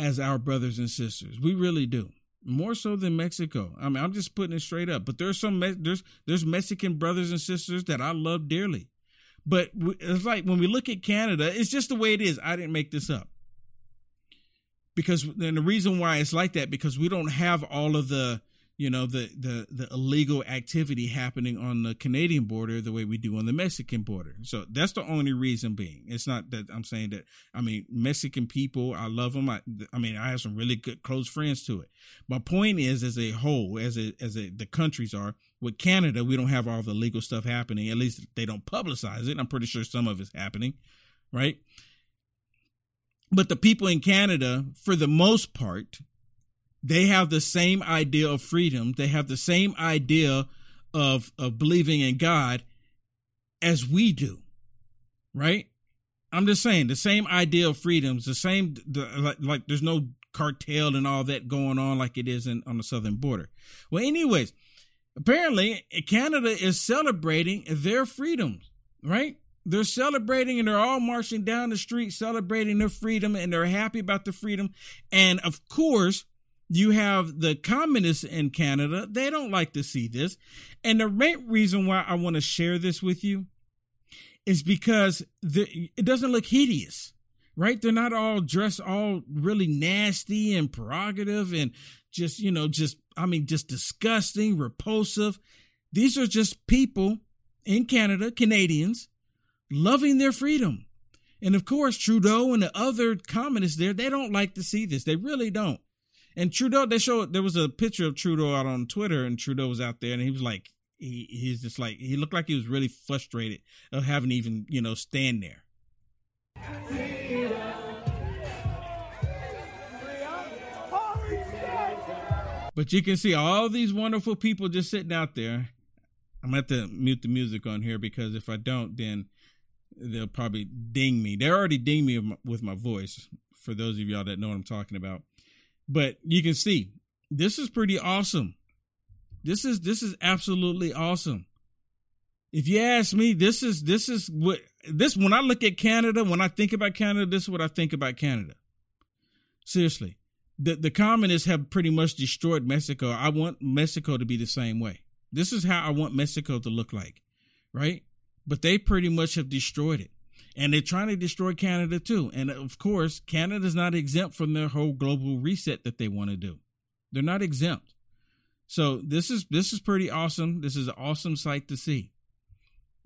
Speaker 2: as our brothers and sisters. We really do. More so than Mexico. I mean, I'm just putting it straight up. But there's some there's there's Mexican brothers and sisters that I love dearly. But it's like when we look at Canada, it's just the way it is. I didn't make this up. Because and the reason why it's like that because we don't have all of the you know the the the illegal activity happening on the Canadian border the way we do on the Mexican border. So that's the only reason being. It's not that I'm saying that I mean Mexican people, I love them. I, I mean I have some really good close friends to it. My point is as a whole, as a as a the countries are with Canada, we don't have all the legal stuff happening. At least they don't publicize it. I'm pretty sure some of it's happening, right? But the people in Canada, for the most part, they have the same idea of freedom. They have the same idea of, of believing in God as we do. Right? I'm just saying the same idea of freedoms, the same, the, like, like there's no cartel and all that going on like it is in, on the southern border. Well, anyways, apparently Canada is celebrating their freedoms, right? They're celebrating and they're all marching down the street celebrating their freedom and they're happy about the freedom. And of course, you have the communists in Canada. They don't like to see this. And the main reason why I want to share this with you is because the, it doesn't look hideous, right? They're not all dressed all really nasty and prerogative and just, you know, just, I mean, just disgusting, repulsive. These are just people in Canada, Canadians, loving their freedom. And of course, Trudeau and the other communists there, they don't like to see this. They really don't. And Trudeau, they showed there was a picture of Trudeau out on Twitter, and Trudeau was out there, and he was like, he, he's just like he looked like he was really frustrated of having to even you know stand there. But you can see all these wonderful people just sitting out there. I'm gonna have to mute the music on here because if I don't, then they'll probably ding me. They already ding me with my voice. For those of y'all that know what I'm talking about, but you can see this is pretty awesome. This is this is absolutely awesome. If you ask me, this is this is what this when I look at Canada, when I think about Canada, this is what I think about Canada. Seriously. The the communists have pretty much destroyed Mexico. I want Mexico to be the same way. This is how I want Mexico to look like. Right? But they pretty much have destroyed it and they're trying to destroy Canada too. And of course, Canada's not exempt from their whole global reset that they want to do. They're not exempt. So this is this is pretty awesome. This is an awesome sight to see.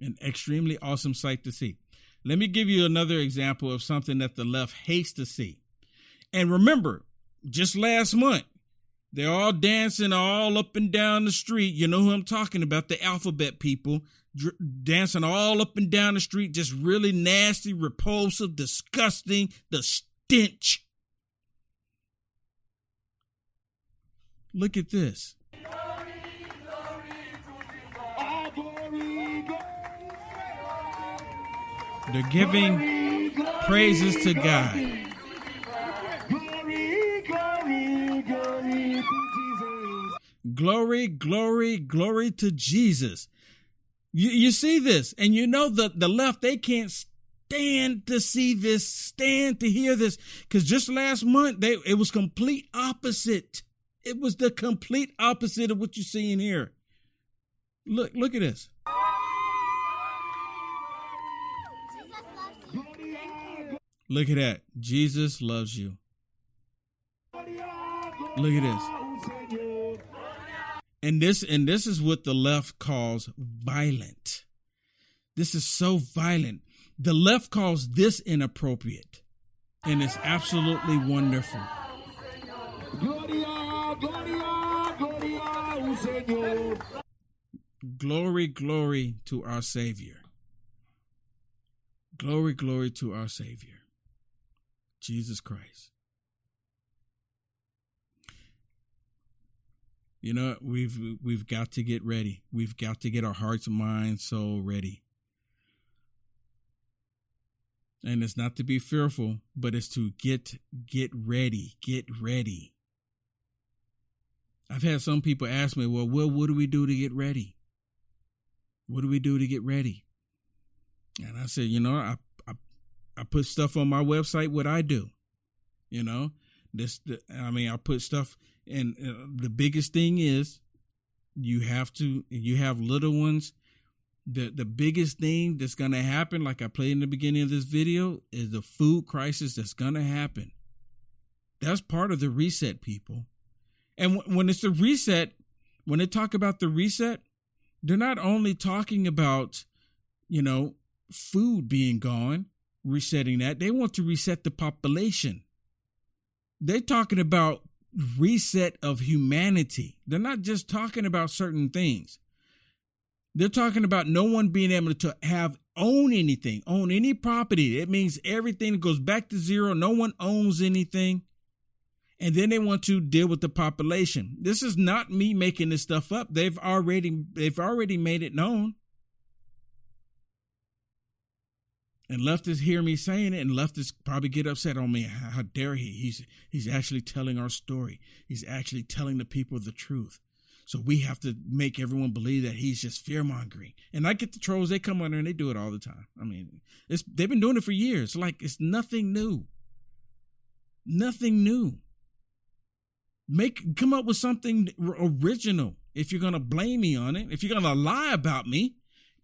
Speaker 2: An extremely awesome sight to see. Let me give you another example of something that the left hates to see. And remember, just last month, they're all dancing all up and down the street. You know who I'm talking about, the alphabet people dr- dancing all up and down the street, just really nasty, repulsive, disgusting, the stench. Look at this. They're giving praises to God. Glory, glory, glory to Jesus. You, you see this, and you know the, the left, they can't stand to see this, stand to hear this. Because just last month, they it was complete opposite. It was the complete opposite of what you're seeing here. Look, look at this. Look at that. Jesus loves you. Look at this. And this and this is what the left calls violent. This is so violent. The left calls this inappropriate. And it's absolutely wonderful. Glory, glory to our Savior. Glory, glory to our Savior, Jesus Christ. You know, we've we've got to get ready. We've got to get our hearts, mind, soul ready. And it's not to be fearful, but it's to get get ready, get ready. I've had some people ask me, "Well, well, what do we do to get ready? What do we do to get ready?" And I said, "You know, I I, I put stuff on my website. What I do, you know, this. I mean, I put stuff." And uh, the biggest thing is you have to you have little ones. The the biggest thing that's going to happen like i played in the beginning of this video is the food crisis that's going to happen. That's part of the reset people. And w- when it's the reset when they talk about the reset they're not only talking about you know food being gone resetting that they want to reset the population. They're talking about reset of humanity. They're not just talking about certain things. They're talking about no one being able to have own anything, own any property. It means everything goes back to zero. No one owns anything. And then they want to deal with the population. This is not me making this stuff up. They've already they've already made it known. And leftists hear me saying it, and leftists probably get upset on me. How dare he? He's he's actually telling our story. He's actually telling the people the truth. So we have to make everyone believe that he's just fear mongering. And I get the trolls; they come under and they do it all the time. I mean, it's they've been doing it for years. Like it's nothing new. Nothing new. Make come up with something original. If you're gonna blame me on it, if you're gonna lie about me,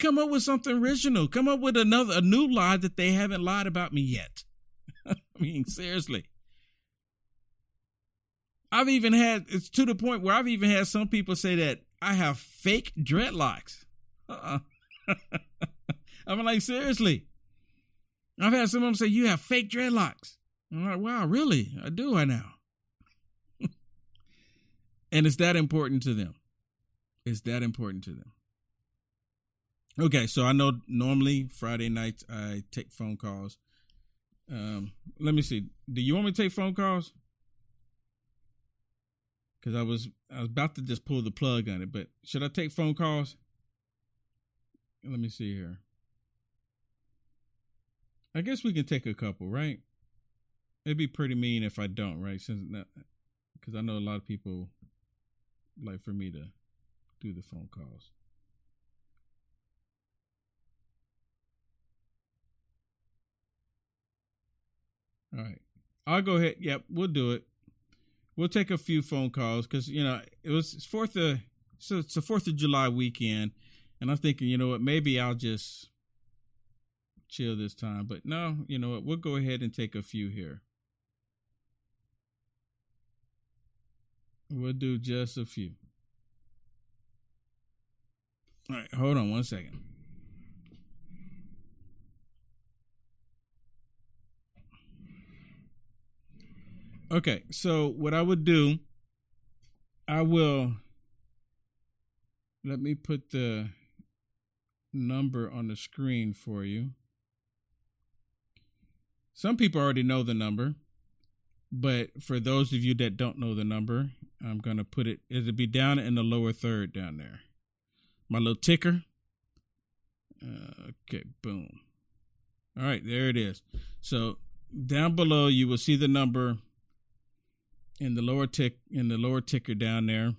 Speaker 2: Come up with something original. Come up with another a new lie that they haven't lied about me yet. *laughs* I mean, seriously. I've even had it's to the point where I've even had some people say that I have fake dreadlocks. Uh-uh. *laughs* I'm like, seriously. I've had some of them say, You have fake dreadlocks. I'm like, wow, really? I do I now. *laughs* and it's that important to them. It's that important to them. Okay, so I know normally Friday nights I take phone calls. Um, let me see. Do you want me to take phone calls? Because I was I was about to just pull the plug on it, but should I take phone calls? Let me see here. I guess we can take a couple, right? It'd be pretty mean if I don't, right? Since because I know a lot of people like for me to do the phone calls. All right. I'll go ahead. Yep, we'll do it. We'll take a few phone calls because you know it was Fourth of so it's the Fourth of July weekend, and I'm thinking, you know what, maybe I'll just chill this time. But no, you know what, we'll go ahead and take a few here. We'll do just a few. All right, hold on one second. Okay, so what I would do, I will let me put the number on the screen for you. Some people already know the number, but for those of you that don't know the number, I'm going to put it, it'll be down in the lower third down there. My little ticker. Uh, okay, boom. All right, there it is. So down below, you will see the number in the lower tick in the lower ticker down there.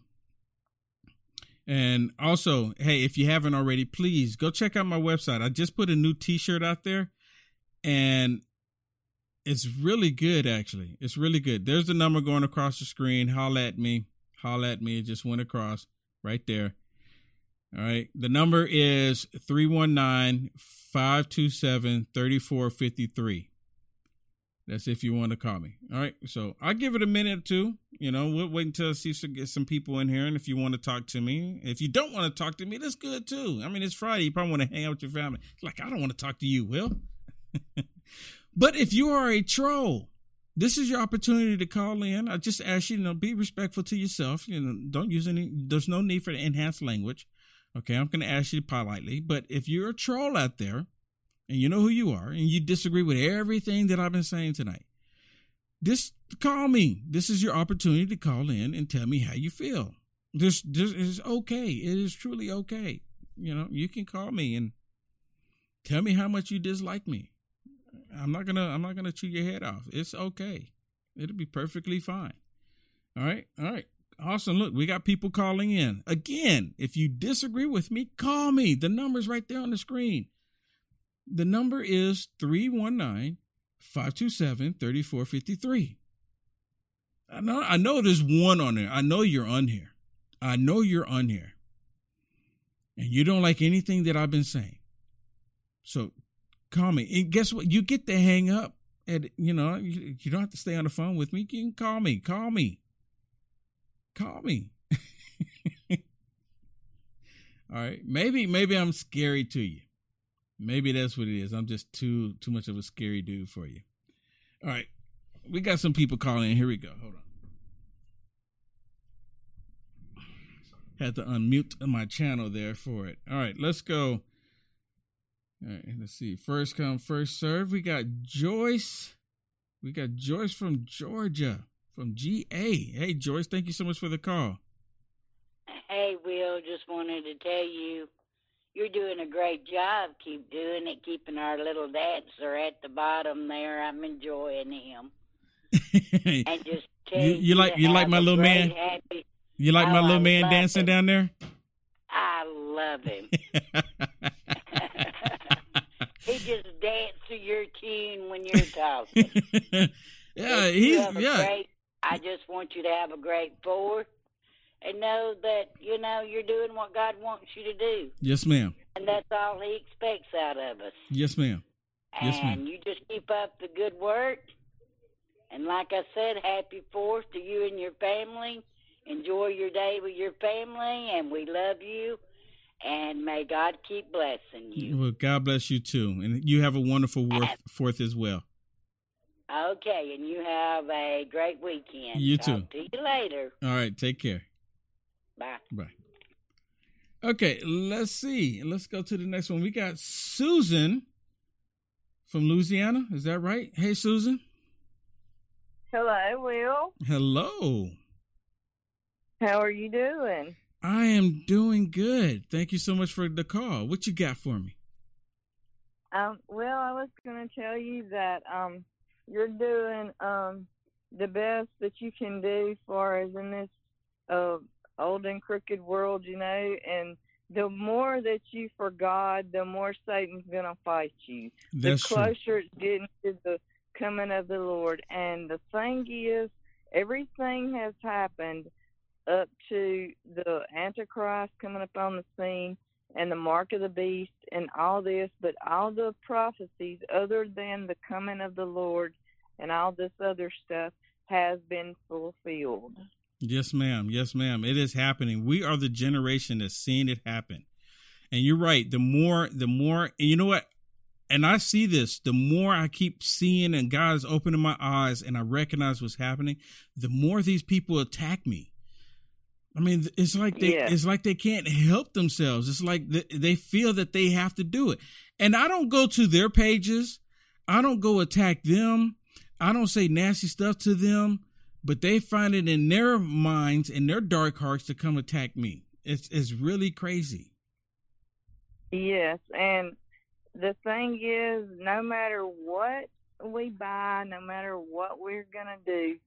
Speaker 2: And also, hey, if you haven't already, please go check out my website. I just put a new T-shirt out there. and it's really good. Actually, it's really good. There's the number going across the screen. Holla at me. Holla at me. It just went across right there. All right. The number is 319 527 3453. That's if you want to call me. All right. So I'll give it a minute or two. You know, we'll wait until see some, get some people in here. And if you want to talk to me, if you don't want to talk to me, that's good too. I mean, it's Friday. You probably want to hang out with your family. Like, I don't want to talk to you, Will. *laughs* but if you are a troll, this is your opportunity to call in. I just ask you, you know, be respectful to yourself. You know, don't use any, there's no need for enhanced language. Okay. I'm going to ask you politely. But if you're a troll out there, and you know who you are, and you disagree with everything that I've been saying tonight, just call me. This is your opportunity to call in and tell me how you feel. This, this is okay. It is truly okay. You know, you can call me and tell me how much you dislike me. I'm not gonna I'm not gonna chew your head off. It's okay. It'll be perfectly fine. All right, all right. Awesome. Look, we got people calling in. Again, if you disagree with me, call me. The number's right there on the screen. The number is 319 527 3453. I know, I know there's one on there. I know you're on here. I know you're on here. And you don't like anything that I've been saying. So call me. And guess what? You get to hang up. And, you know, you, you don't have to stay on the phone with me. You can call me. Call me. Call me. *laughs* All right. Maybe, maybe I'm scary to you. Maybe that's what it is. I'm just too too much of a scary dude for you. All right. We got some people calling in. Here we go. Hold on. Had to unmute my channel there for it. All right, let's go. All right, let's see. First come, first serve. We got Joyce. We got Joyce from Georgia, from GA. Hey, Joyce, thank you so much for the call.
Speaker 16: Hey, Will, just wanted to tell you you're doing a great job. Keep doing it, keeping our little dancer at the bottom there. I'm enjoying him. *laughs* and just
Speaker 2: you, you like you like my little man.
Speaker 16: Happy,
Speaker 2: you like my
Speaker 16: Oh,
Speaker 2: little
Speaker 16: I
Speaker 2: man dancing
Speaker 16: him.
Speaker 2: down there?
Speaker 16: I love him. *laughs* *laughs* he just dances to your tune when you're talking.
Speaker 2: yeah, he's yeah.
Speaker 16: Great, I just want you to have a great fourth, and know that you know you're doing what God wants you to do,
Speaker 2: Yes, ma'am.
Speaker 16: and that's all He expects out of us.
Speaker 2: Yes, ma'am. Yes, ma'am.
Speaker 16: and you just keep up the good work. And like I said, happy Fourth to you and your family. Enjoy your day with your family, and we love you. And may God keep blessing you.
Speaker 2: Well, God bless you too, and you have a wonderful worth, fourth as well.
Speaker 16: Okay, and you have a great weekend.
Speaker 2: You
Speaker 16: Talk
Speaker 2: too.
Speaker 16: To you later.
Speaker 2: All right, take care.
Speaker 16: Bye.
Speaker 2: Bye. Okay, let's see. Let's go to the next one. We got Susan from Louisiana. Is that right? Hey, Susan.
Speaker 17: Hello, Will.
Speaker 2: Hello.
Speaker 17: How are you doing?
Speaker 2: I am doing good. Thank you so much for the call. What you got for me?
Speaker 17: Um, well, I was going to tell you that um, you're doing um, the best that you can do, far as in this uh, old and crooked world, you know. And the more that you for God, the more Satan's going to fight you.
Speaker 2: That's
Speaker 17: the
Speaker 2: true.
Speaker 17: closer it's getting to the coming of the Lord. And the thing is, everything has happened up to the Antichrist coming up on the scene and the mark of the beast and all this, but all the prophecies other than the coming of the Lord and all this other stuff has been fulfilled.
Speaker 2: Yes, ma'am. Yes, ma'am. It is happening. We are the generation that's seeing it happen. And you're right. The more, the more, and you know what? And I see this, the more I keep seeing and God is opening my eyes and I recognize what's happening, the more these people attack me. I mean, it's like they,
Speaker 17: Yeah.
Speaker 2: it's like they can't help themselves. It's like th- they feel that they have to do it. And I don't go to their pages. I don't go attack them. I don't say nasty stuff to them, but they find it in their minds and their dark hearts to come attack me. It's it's really crazy.
Speaker 17: Yes, and the thing is, no matter what we buy, no matter what we're gonna do,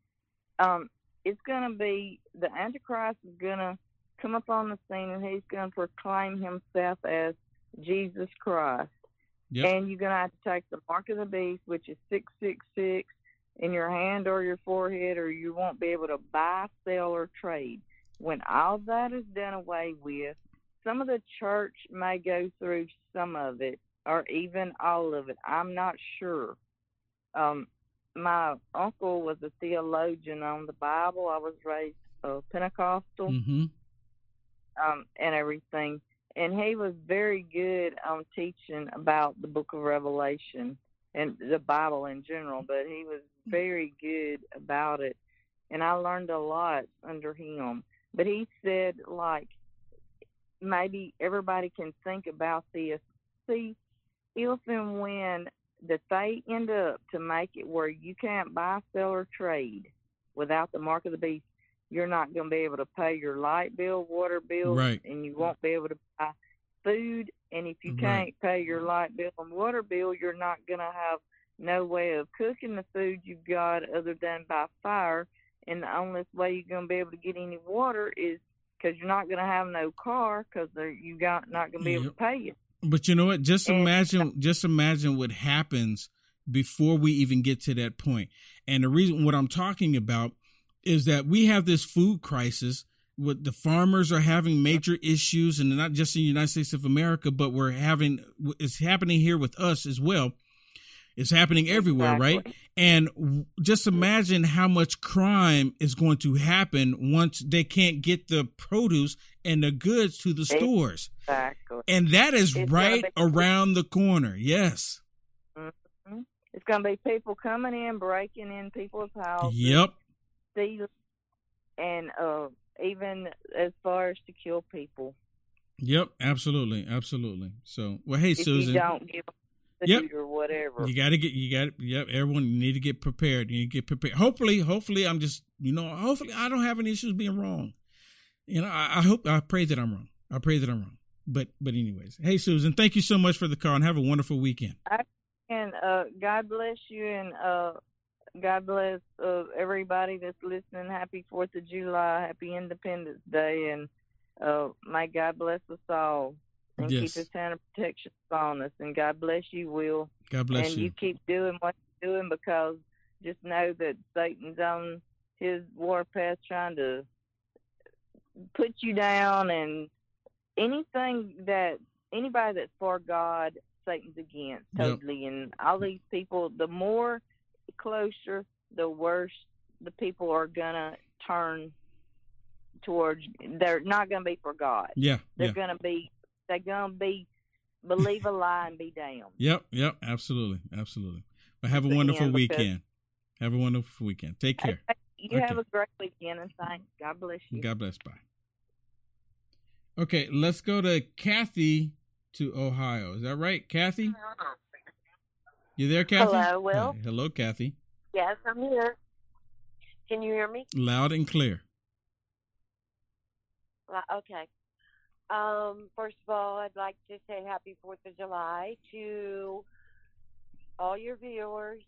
Speaker 17: um, it's gonna be the Antichrist is gonna come up on the scene and he's gonna proclaim himself as Jesus Christ.
Speaker 2: Yep.
Speaker 17: And you're going to have to take the mark of the beast, which is 666, in your hand or your forehead, or you won't be able to buy, sell, or trade. When all that is done away with, some of the church may go through some of it, or even all of it. I'm not sure. Um, my uncle was a theologian on the Bible. I was raised uh, Pentecostal
Speaker 2: Mm-hmm.
Speaker 17: um, and everything. And he was very good on teaching about the book of Revelation and the Bible in general, but he was very good about it. And I learned a lot under him. But he said, like, maybe everybody can think about this. See, if and when that they end up to make it where you can't buy, sell, or trade without the mark of the beast, you're not going to be able to pay your light bill, water bill,
Speaker 2: Right.
Speaker 17: and you won't be able to buy food. And if you
Speaker 2: Right.
Speaker 17: can't pay your light bill and water bill, you're not going to have no way of cooking the food you've got other than by fire. And the only way you're going to be able to get any water is because you're not going to have no car because you got not going to be able to pay it.
Speaker 2: But you know what? Just
Speaker 17: And-
Speaker 2: imagine, just imagine what happens before we even get to that point. And the reason what I'm talking about is that we have this food crisis. What the farmers are having major issues, and not just in the United States of America, but we're having it's happening here with us as well. It's happening everywhere, right? And just imagine how much crime is going to happen once they can't get the produce and the goods to the stores.
Speaker 17: Exactly.
Speaker 2: And that is
Speaker 17: It's
Speaker 2: right
Speaker 17: be-
Speaker 2: around the corner. Yes.
Speaker 17: hmm It's going to be people coming in, breaking in people's houses.
Speaker 2: Yep.
Speaker 17: stealing, and uh, even as far as to kill people.
Speaker 2: Yep. Absolutely. Absolutely. So, well, hey,
Speaker 17: if
Speaker 2: Susan.
Speaker 17: you don't give
Speaker 2: Yep.
Speaker 17: or whatever.
Speaker 2: You got to get, you got, yep. Everyone you need to get prepared. You need to get prepared. Hopefully, hopefully, I'm just, you know, hopefully, I don't have any issues being wrong. You know, I, I hope, I pray that I'm wrong. I pray that I'm wrong. But, but, anyways, hey, Susan, thank you so much for the call and have a wonderful weekend.
Speaker 17: And uh, God bless you, and uh, God bless uh, everybody that's listening. Happy Fourth of July, Happy Independence Day, and uh, may God bless us all and
Speaker 2: Yes.
Speaker 17: keep His hand of protection on us. And God bless you, Will.
Speaker 2: God bless
Speaker 17: and
Speaker 2: you.
Speaker 17: you keep doing what you're doing because just know that Satan's on his warpath trying to put you down and anything that anybody that's for God, Satan's against
Speaker 2: Yep.
Speaker 17: totally. And all these people, the more closer, the worse the people are gonna turn towards. They're not gonna be for God.
Speaker 2: Yeah.
Speaker 17: They're
Speaker 2: Yeah.
Speaker 17: gonna be. They're gonna be believe a lie and be damned. *laughs*
Speaker 2: Yep. Yep. Absolutely. Absolutely. Well, have a
Speaker 17: the
Speaker 2: wonderful
Speaker 17: end, because-
Speaker 2: weekend. Have a wonderful weekend. Take care.
Speaker 17: You
Speaker 2: Okay.
Speaker 17: have a great weekend and thanks. God bless you.
Speaker 2: God bless. Bye. Okay, let's go to Kathy to Ohio. Is that right, Kathy? Uh-huh. You there, Kathy?
Speaker 18: Hello, Will.
Speaker 2: Hi. Hello, Kathy.
Speaker 18: Yes, I'm here. Can you hear me?
Speaker 2: Loud and clear.
Speaker 18: Okay. Um, first of all, I'd like to say happy Fourth of July to all your viewers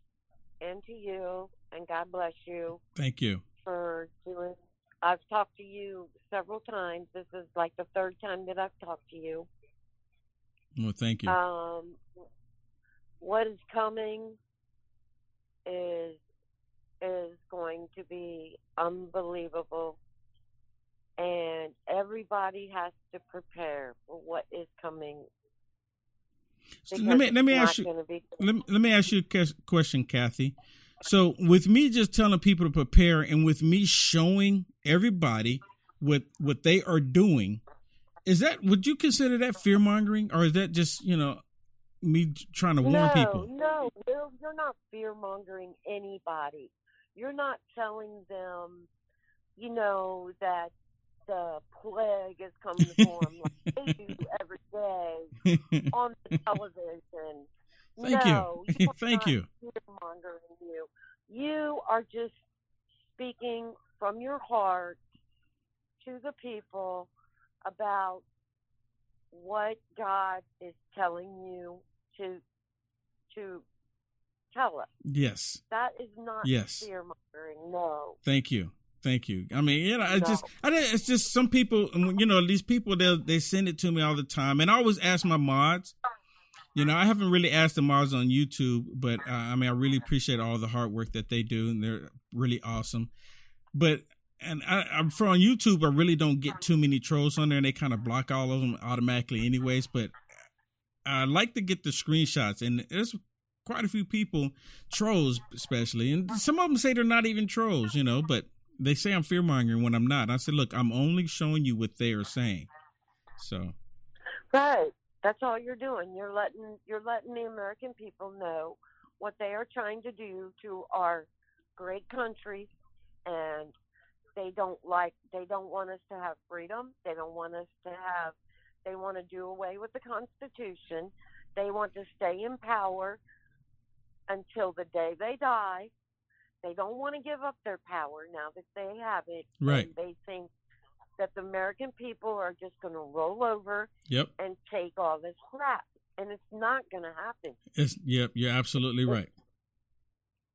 Speaker 18: and to you, and God bless you
Speaker 2: Thank you.
Speaker 18: for doing. I've talked to you several times. This is like the third time that I've talked to you.
Speaker 2: Well, thank you.
Speaker 18: Um, what is coming is is going to be unbelievable, and everybody has to prepare for what is coming.
Speaker 2: So let me let me ask you
Speaker 18: be-
Speaker 2: let, let me ask you a question, Kathy. So with me just telling people to prepare and with me showing everybody what what they are doing, is that would you consider that fear mongering or is that just you know me trying to warn
Speaker 18: no,
Speaker 2: people?
Speaker 18: No, Will, you're not fear mongering anybody. You're not telling them, you know, that the plague is coming for them like they do every day *laughs* on the television.
Speaker 2: Thank you.
Speaker 18: no, *laughs* you.
Speaker 2: Thank you.
Speaker 18: You. You are just speaking from your heart to the people about what God is telling you to to tell us.
Speaker 2: Yes.
Speaker 18: That is not
Speaker 2: Yes.
Speaker 18: fear mongering. No.
Speaker 2: Thank you. Thank you. I mean, you know, I just, I don't- it's just some people, you know, these people they they send it to me all the time, and I always ask my mods, You know, I haven't really asked the mods on YouTube, but uh, I mean, I really appreciate all the hard work that they do, and they're really awesome. But and I, I'm for on YouTube, I really don't get too many trolls on there, and they kind of block all of them automatically, anyways. But I like to get the screenshots, and there's quite a few people, trolls especially, and uh. some of them say they're not even trolls, you know, but they say I'm fear mongering when I'm not. I said, look, I'm only showing you what they are saying. So
Speaker 18: Right. That's all you're doing. You're letting you're letting the American people know what they are trying to do to our great country and they don't like they don't want us to have freedom. They don't want us to have they want to do away with the constitution. They want to stay in power until the day they die. They don't want to give up their power now that they have it.
Speaker 2: Right.
Speaker 18: And they think that the American people are just going to roll over
Speaker 2: Yep.
Speaker 18: and take all this crap. And it's not going to happen.
Speaker 2: it's yep, you're absolutely right.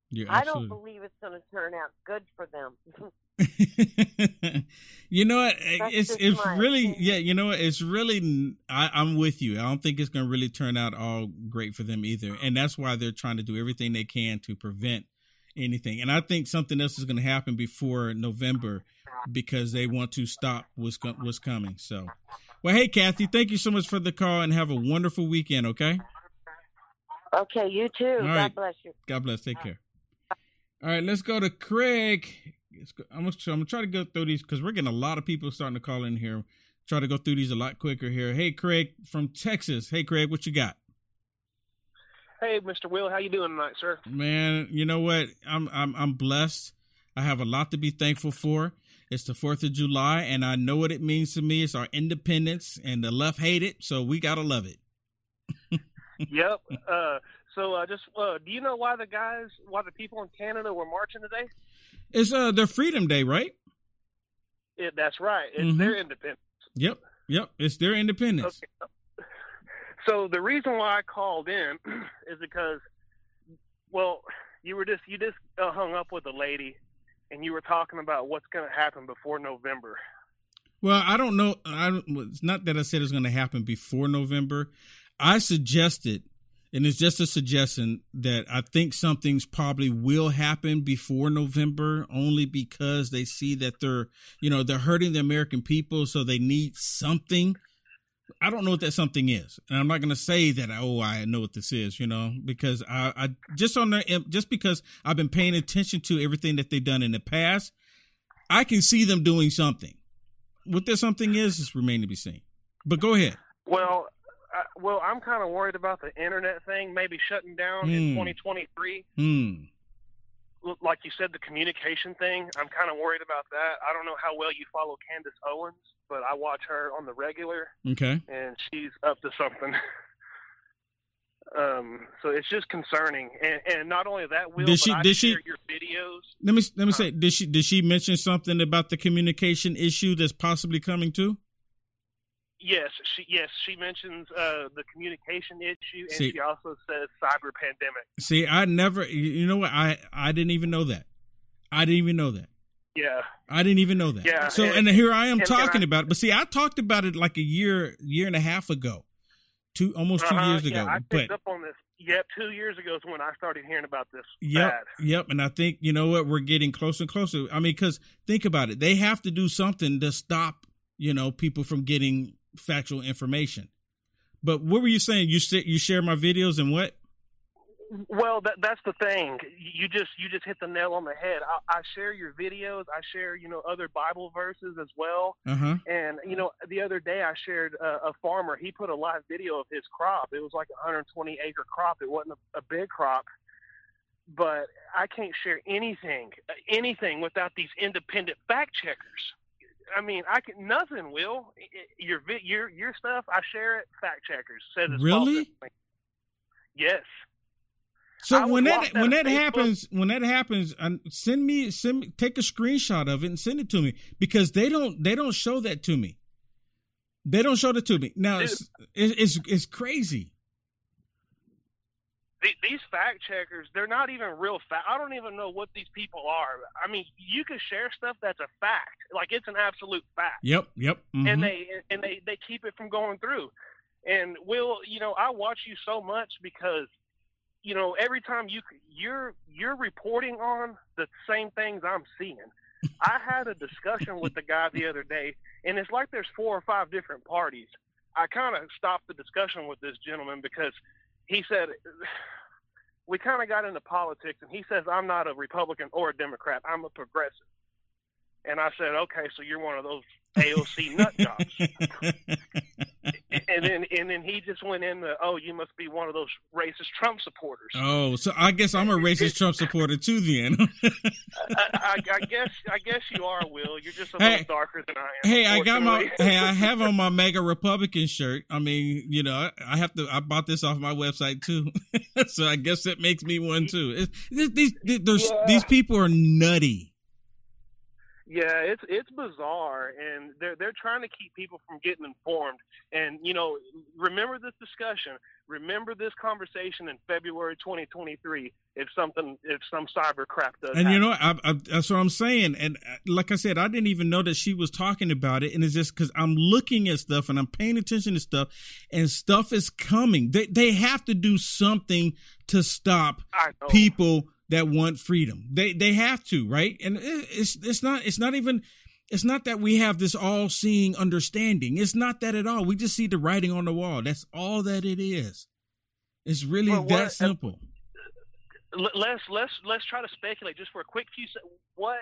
Speaker 2: You're
Speaker 18: I don't believe it's going to turn out good for them. *laughs* *laughs*
Speaker 2: you know what?
Speaker 18: That's
Speaker 2: It's it's
Speaker 18: my
Speaker 2: really yeah. You know what? It's really. I, I'm with you. I don't think it's going to really turn out all great for them either, and that's why they're trying to do everything they can to prevent anything. And I think something else is going to happen before November because they want to stop what's co- what's coming. So, well, hey Kathy, thank you so much for the call, and have a wonderful weekend. Okay.
Speaker 18: okay, you too.
Speaker 2: All
Speaker 18: God
Speaker 2: right.
Speaker 18: bless you.
Speaker 2: God bless. Take care. All right, let's go to Craig. I'm gonna, I'm gonna try to go through these because we're getting a lot of people starting to call in here. Try to go through these a lot quicker here. Hey, Craig from Texas. Hey, Craig, what you got?
Speaker 19: Hey, Mr. Will, how you doing tonight, sir?
Speaker 2: Man, you know what? I'm I'm I'm blessed. I have a lot to be thankful for. It's the Fourth of July, and I know what it means to me. It's our independence, and the left hate it, so we gotta love it. *laughs*
Speaker 19: yep. Uh, so, uh, just uh, do you know why the guys, why the people in Canada were marching today?
Speaker 2: It's uh their Freedom Day, right?
Speaker 19: It, that's right. It's
Speaker 2: Mhm.
Speaker 19: their independence.
Speaker 2: Yep, yep. It's their independence. Okay.
Speaker 19: So the reason why I called in *clears throat* is because, well, you were just you just uh, hung up with a lady, and you were talking about what's going to happen before November.
Speaker 2: Well, I don't know. I don't, it's not that I said it's going to happen before November. I suggested, and it's just a suggestion that I think something's probably will happen before November, only because they see that they're, you know, they're hurting the American people, so they need something. I don't know what that something is, and I'm not going to say that. Oh, I know what this is, you know, because I, I just on their just because I've been paying attention to everything that they've done in the past, I can see them doing something. What that something is is remain to be seen. But go ahead.
Speaker 19: Well, I, well, I'm kind of worried about the internet thing maybe shutting down in
Speaker 2: Hmm.
Speaker 19: 2023.
Speaker 2: Hmm.
Speaker 19: Like you said, the communication thing. I'm kind of worried about that. I don't know how well you follow Candace Owens, but I watch her on the regular,
Speaker 2: Okay.
Speaker 19: and she's up to something. *laughs* um, so it's just concerning, and, and not only that, Will,
Speaker 2: Did she- did she-
Speaker 19: your videos.
Speaker 2: Let me let me say. Did she did she mention something about the communication issue that's possibly coming too?
Speaker 19: Yes, she yes she mentions uh, the communication issue, and
Speaker 2: See-
Speaker 19: she also says cyber pandemic.
Speaker 2: See, I never. You know what? I I didn't even know that. I didn't even know that.
Speaker 19: Yeah.
Speaker 2: I didn't even know that.
Speaker 19: Yeah,
Speaker 2: So
Speaker 19: and-
Speaker 2: and, here I am
Speaker 19: and- and
Speaker 2: talking
Speaker 19: I-
Speaker 2: about it. But see, I talked about it like a year year and a half ago, two almost 2
Speaker 19: Uh-huh,
Speaker 2: years
Speaker 19: yeah,
Speaker 2: ago.
Speaker 19: I
Speaker 2: but
Speaker 19: picked up on this. Yep, two years ago is when I started hearing about this.
Speaker 2: Yep,
Speaker 19: bad.
Speaker 2: yep. And I think you know what we're getting closer and closer. I mean, because think about it, they have to do something to stop you know people from getting factual information. But what were you saying? You said you share my videos and what?
Speaker 19: Well, that, that's the thing. You just you just hit the nail on the head. I, I share your videos. I share you know other Bible verses as well.
Speaker 2: Uh huh.
Speaker 19: And you know, the other day I shared uh, a farmer. He put a live video of his crop. It was like a 120 acre crop. It wasn't a, a big crop, but I can't share anything, anything without these independent fact checkers. I mean, I can nothing. Will your your your stuff? I share it. Fact checkers says it's
Speaker 2: Really?
Speaker 19: information. Yes.
Speaker 2: So when that when that
Speaker 19: Facebook.
Speaker 2: happens, when that happens, send me send me, take a screenshot of it and send it to me because they don't they don't show that to me. They don't show that to me. Now it's it's it's, it's crazy.
Speaker 19: The- these fact checkers, they're not even real fact. I don't even know what these people are. I mean, you can share stuff that's a fact, like it's an absolute fact,
Speaker 2: Yep, yep. mhm.
Speaker 19: and they and they they keep it from going through. And Will, you know, I watch you so much because, you know, every time you you're you're reporting on the same things I'm seeing. *laughs* I had a discussion with the guy the other day, and it's like there's four or five different parties. I kind of stopped the discussion with this gentleman because he said *sighs* we kind of got into politics, and he says I'm not a Republican or a Democrat. I'm a progressive. And I said, okay, so you're one of those AOC nut jobs. *laughs* and then and then he just went into, oh, you must be one of those racist Trump supporters.
Speaker 2: Oh, so I guess I'm a racist Trump supporter too. Then. *laughs*
Speaker 19: I, I, I guess I guess you are, Will. You're just a
Speaker 2: Hey.
Speaker 19: little darker than I am.
Speaker 2: Hey, I got my hey, I have on my *laughs* MAGA Republican shirt. I mean, you know, I, I have to. I bought this off my website too, *laughs* so I guess that makes me one too. It's, these these
Speaker 19: Yeah.
Speaker 2: these people are nutty.
Speaker 19: Yeah, it's it's bizarre, and they're they're trying to keep people from getting informed. And you know, remember this discussion, remember this conversation in February 2023. If something, if some cyber crap does,
Speaker 2: And you know, I, I, that's what I'm saying. And uh, like I said, I didn't even know that she was talking about it. And it's just because I'm looking at stuff and I'm paying attention to stuff, and stuff is coming. They they have to do something to stop people that want freedom. They they have to, right? And it's it's not it's not even it's not that we have this all seeing understanding. It's not that at all. We just see the writing on the wall. That's all that it is. It's really
Speaker 19: Well, what-
Speaker 2: that simple.
Speaker 19: L- let's let's let's try to speculate just for a quick few. seconds. what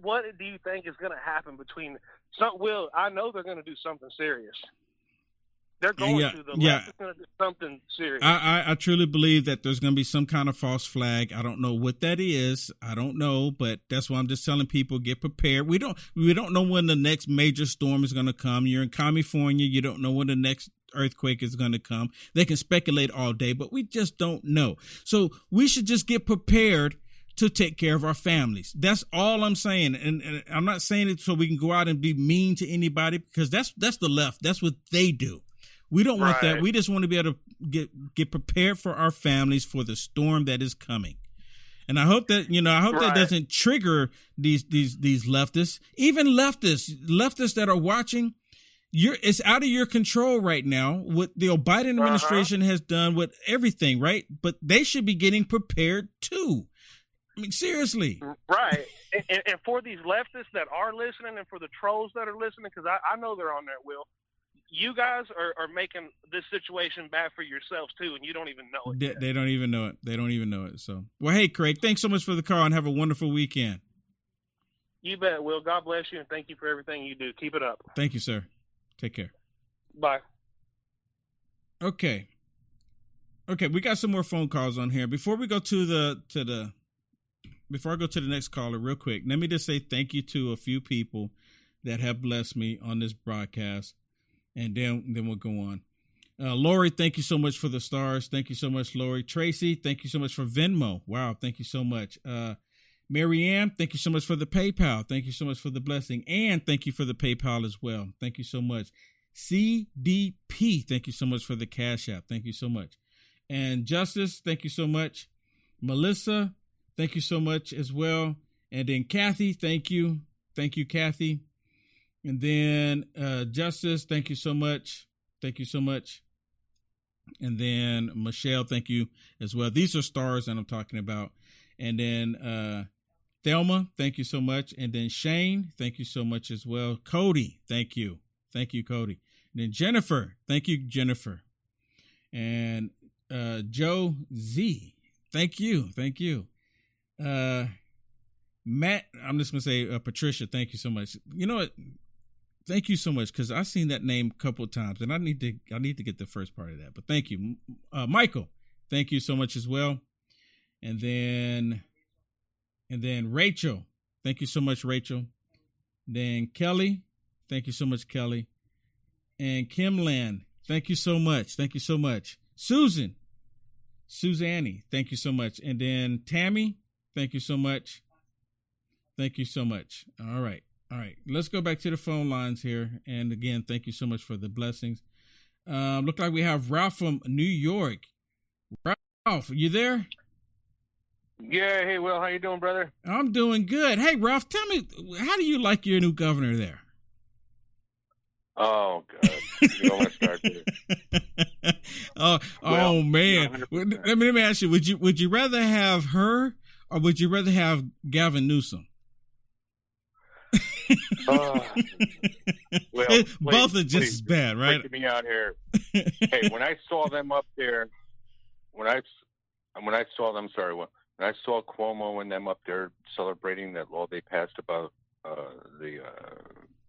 Speaker 19: what do you think is going to happen between some? Will I know they're going to do something serious? They're going
Speaker 2: Yeah,
Speaker 19: to. The
Speaker 2: yeah.
Speaker 19: left is going to do something serious.
Speaker 2: I, I, I truly believe that there's going to be some kind of false flag. I don't know what that is. I don't know, but that's why I'm just telling people get prepared. We don't we don't know when the next major storm is going to come. You're in California. You don't know when the next earthquake is going to come. They can speculate all day, but we just don't know. So we should just get prepared to take care of our families. That's all I'm saying. And, and I'm not saying it so we can go out and be mean to anybody because that's that's the left. That's what they do. We don't want that. We just want to be able to get get prepared for our families for the storm that is coming. And I hope that you know, I hope that doesn't trigger these these these leftists, even leftists, leftists that are watching. You're it's out of your control right now. What the Biden
Speaker 19: Uh-huh.
Speaker 2: administration has done with everything, right? But they should be getting prepared too. I mean, seriously.
Speaker 19: Right. *laughs* and, and, and for these leftists that are listening and for the trolls that are listening, because I, I know they're on there, Will, you guys are, are making this situation bad for yourselves too, and you don't even know it.
Speaker 2: They, they don't even know it. They don't even know it. So, well, hey, Craig, thanks so much for the call and have a wonderful weekend.
Speaker 19: You bet, Will. God bless you, and thank you for everything you do. Keep it up.
Speaker 2: Thank you, sir. Take care.
Speaker 19: Bye.
Speaker 2: Okay. Okay, we got some more phone calls on here. Before we go to the to the before I go to the next caller, real quick, let me just say thank you to a few people that have blessed me on this broadcast, and then then we'll go on. Uh, Lori, thank you so much for the stars. Thank you so much, Lori. Tracy, thank you so much for Venmo. Wow, thank you so much. Uh, Marianne, thank you so much for the PayPal. Thank you so much for the blessing, and thank you for the PayPal as well. Thank you so much. CDP, thank you so much for the Cash App. Thank you so much. And Justice, thank you so much. Melissa, thank you so much as well. And then Kathy, thank you. Thank you, Kathy. And then uh, Justice, thank you so much. Thank you so much. And then Michelle, thank you as well. These are stars that I'm talking about. And then uh, Thelma, thank you so much. And then Shane, thank you so much as well. Cody, thank you. Thank you, Cody. And then Jennifer, thank you, Jennifer. And uh, Joe Z, thank you. Thank you. Uh, Matt, I'm just going to say uh, Patricia, thank you so much. You know what? Thank you so much because I've seen that name a couple of times, and I need to I need to get the first part of that. But thank you, uh, Michael. Thank you so much as well. And then, and then Rachel. Thank you so much, Rachel. Then Kelly. Thank you so much, Kelly. And Kim Land. Thank you so much. Thank you so much. Susan. Suzanne. Thank you so much. And then Tammy. Thank you so much. Thank you so much. All right. All right. Let's go back to the phone lines here. And again, thank you so much for the blessings. Um, look like we have Ralph from New York. Ralph, you there?
Speaker 19: Yeah. Hey, Will. How you doing, brother?
Speaker 2: I'm doing good. Hey, Ralph, tell me, how do you like your new governor there?
Speaker 8: Oh God! You don't want to start there. *laughs*
Speaker 2: Oh,
Speaker 8: Well,
Speaker 2: oh man. Let me, let me ask you: Would you would you rather have her, or would you rather have Gavin Newsom? *laughs*
Speaker 8: Well,
Speaker 2: It-
Speaker 8: please,
Speaker 2: both are just
Speaker 8: please,
Speaker 2: as bad, right?
Speaker 8: me out here. *laughs* hey, when I saw them up there, when I when I saw them, sorry, when, when I saw Cuomo and them up there celebrating that law they passed about uh, the uh,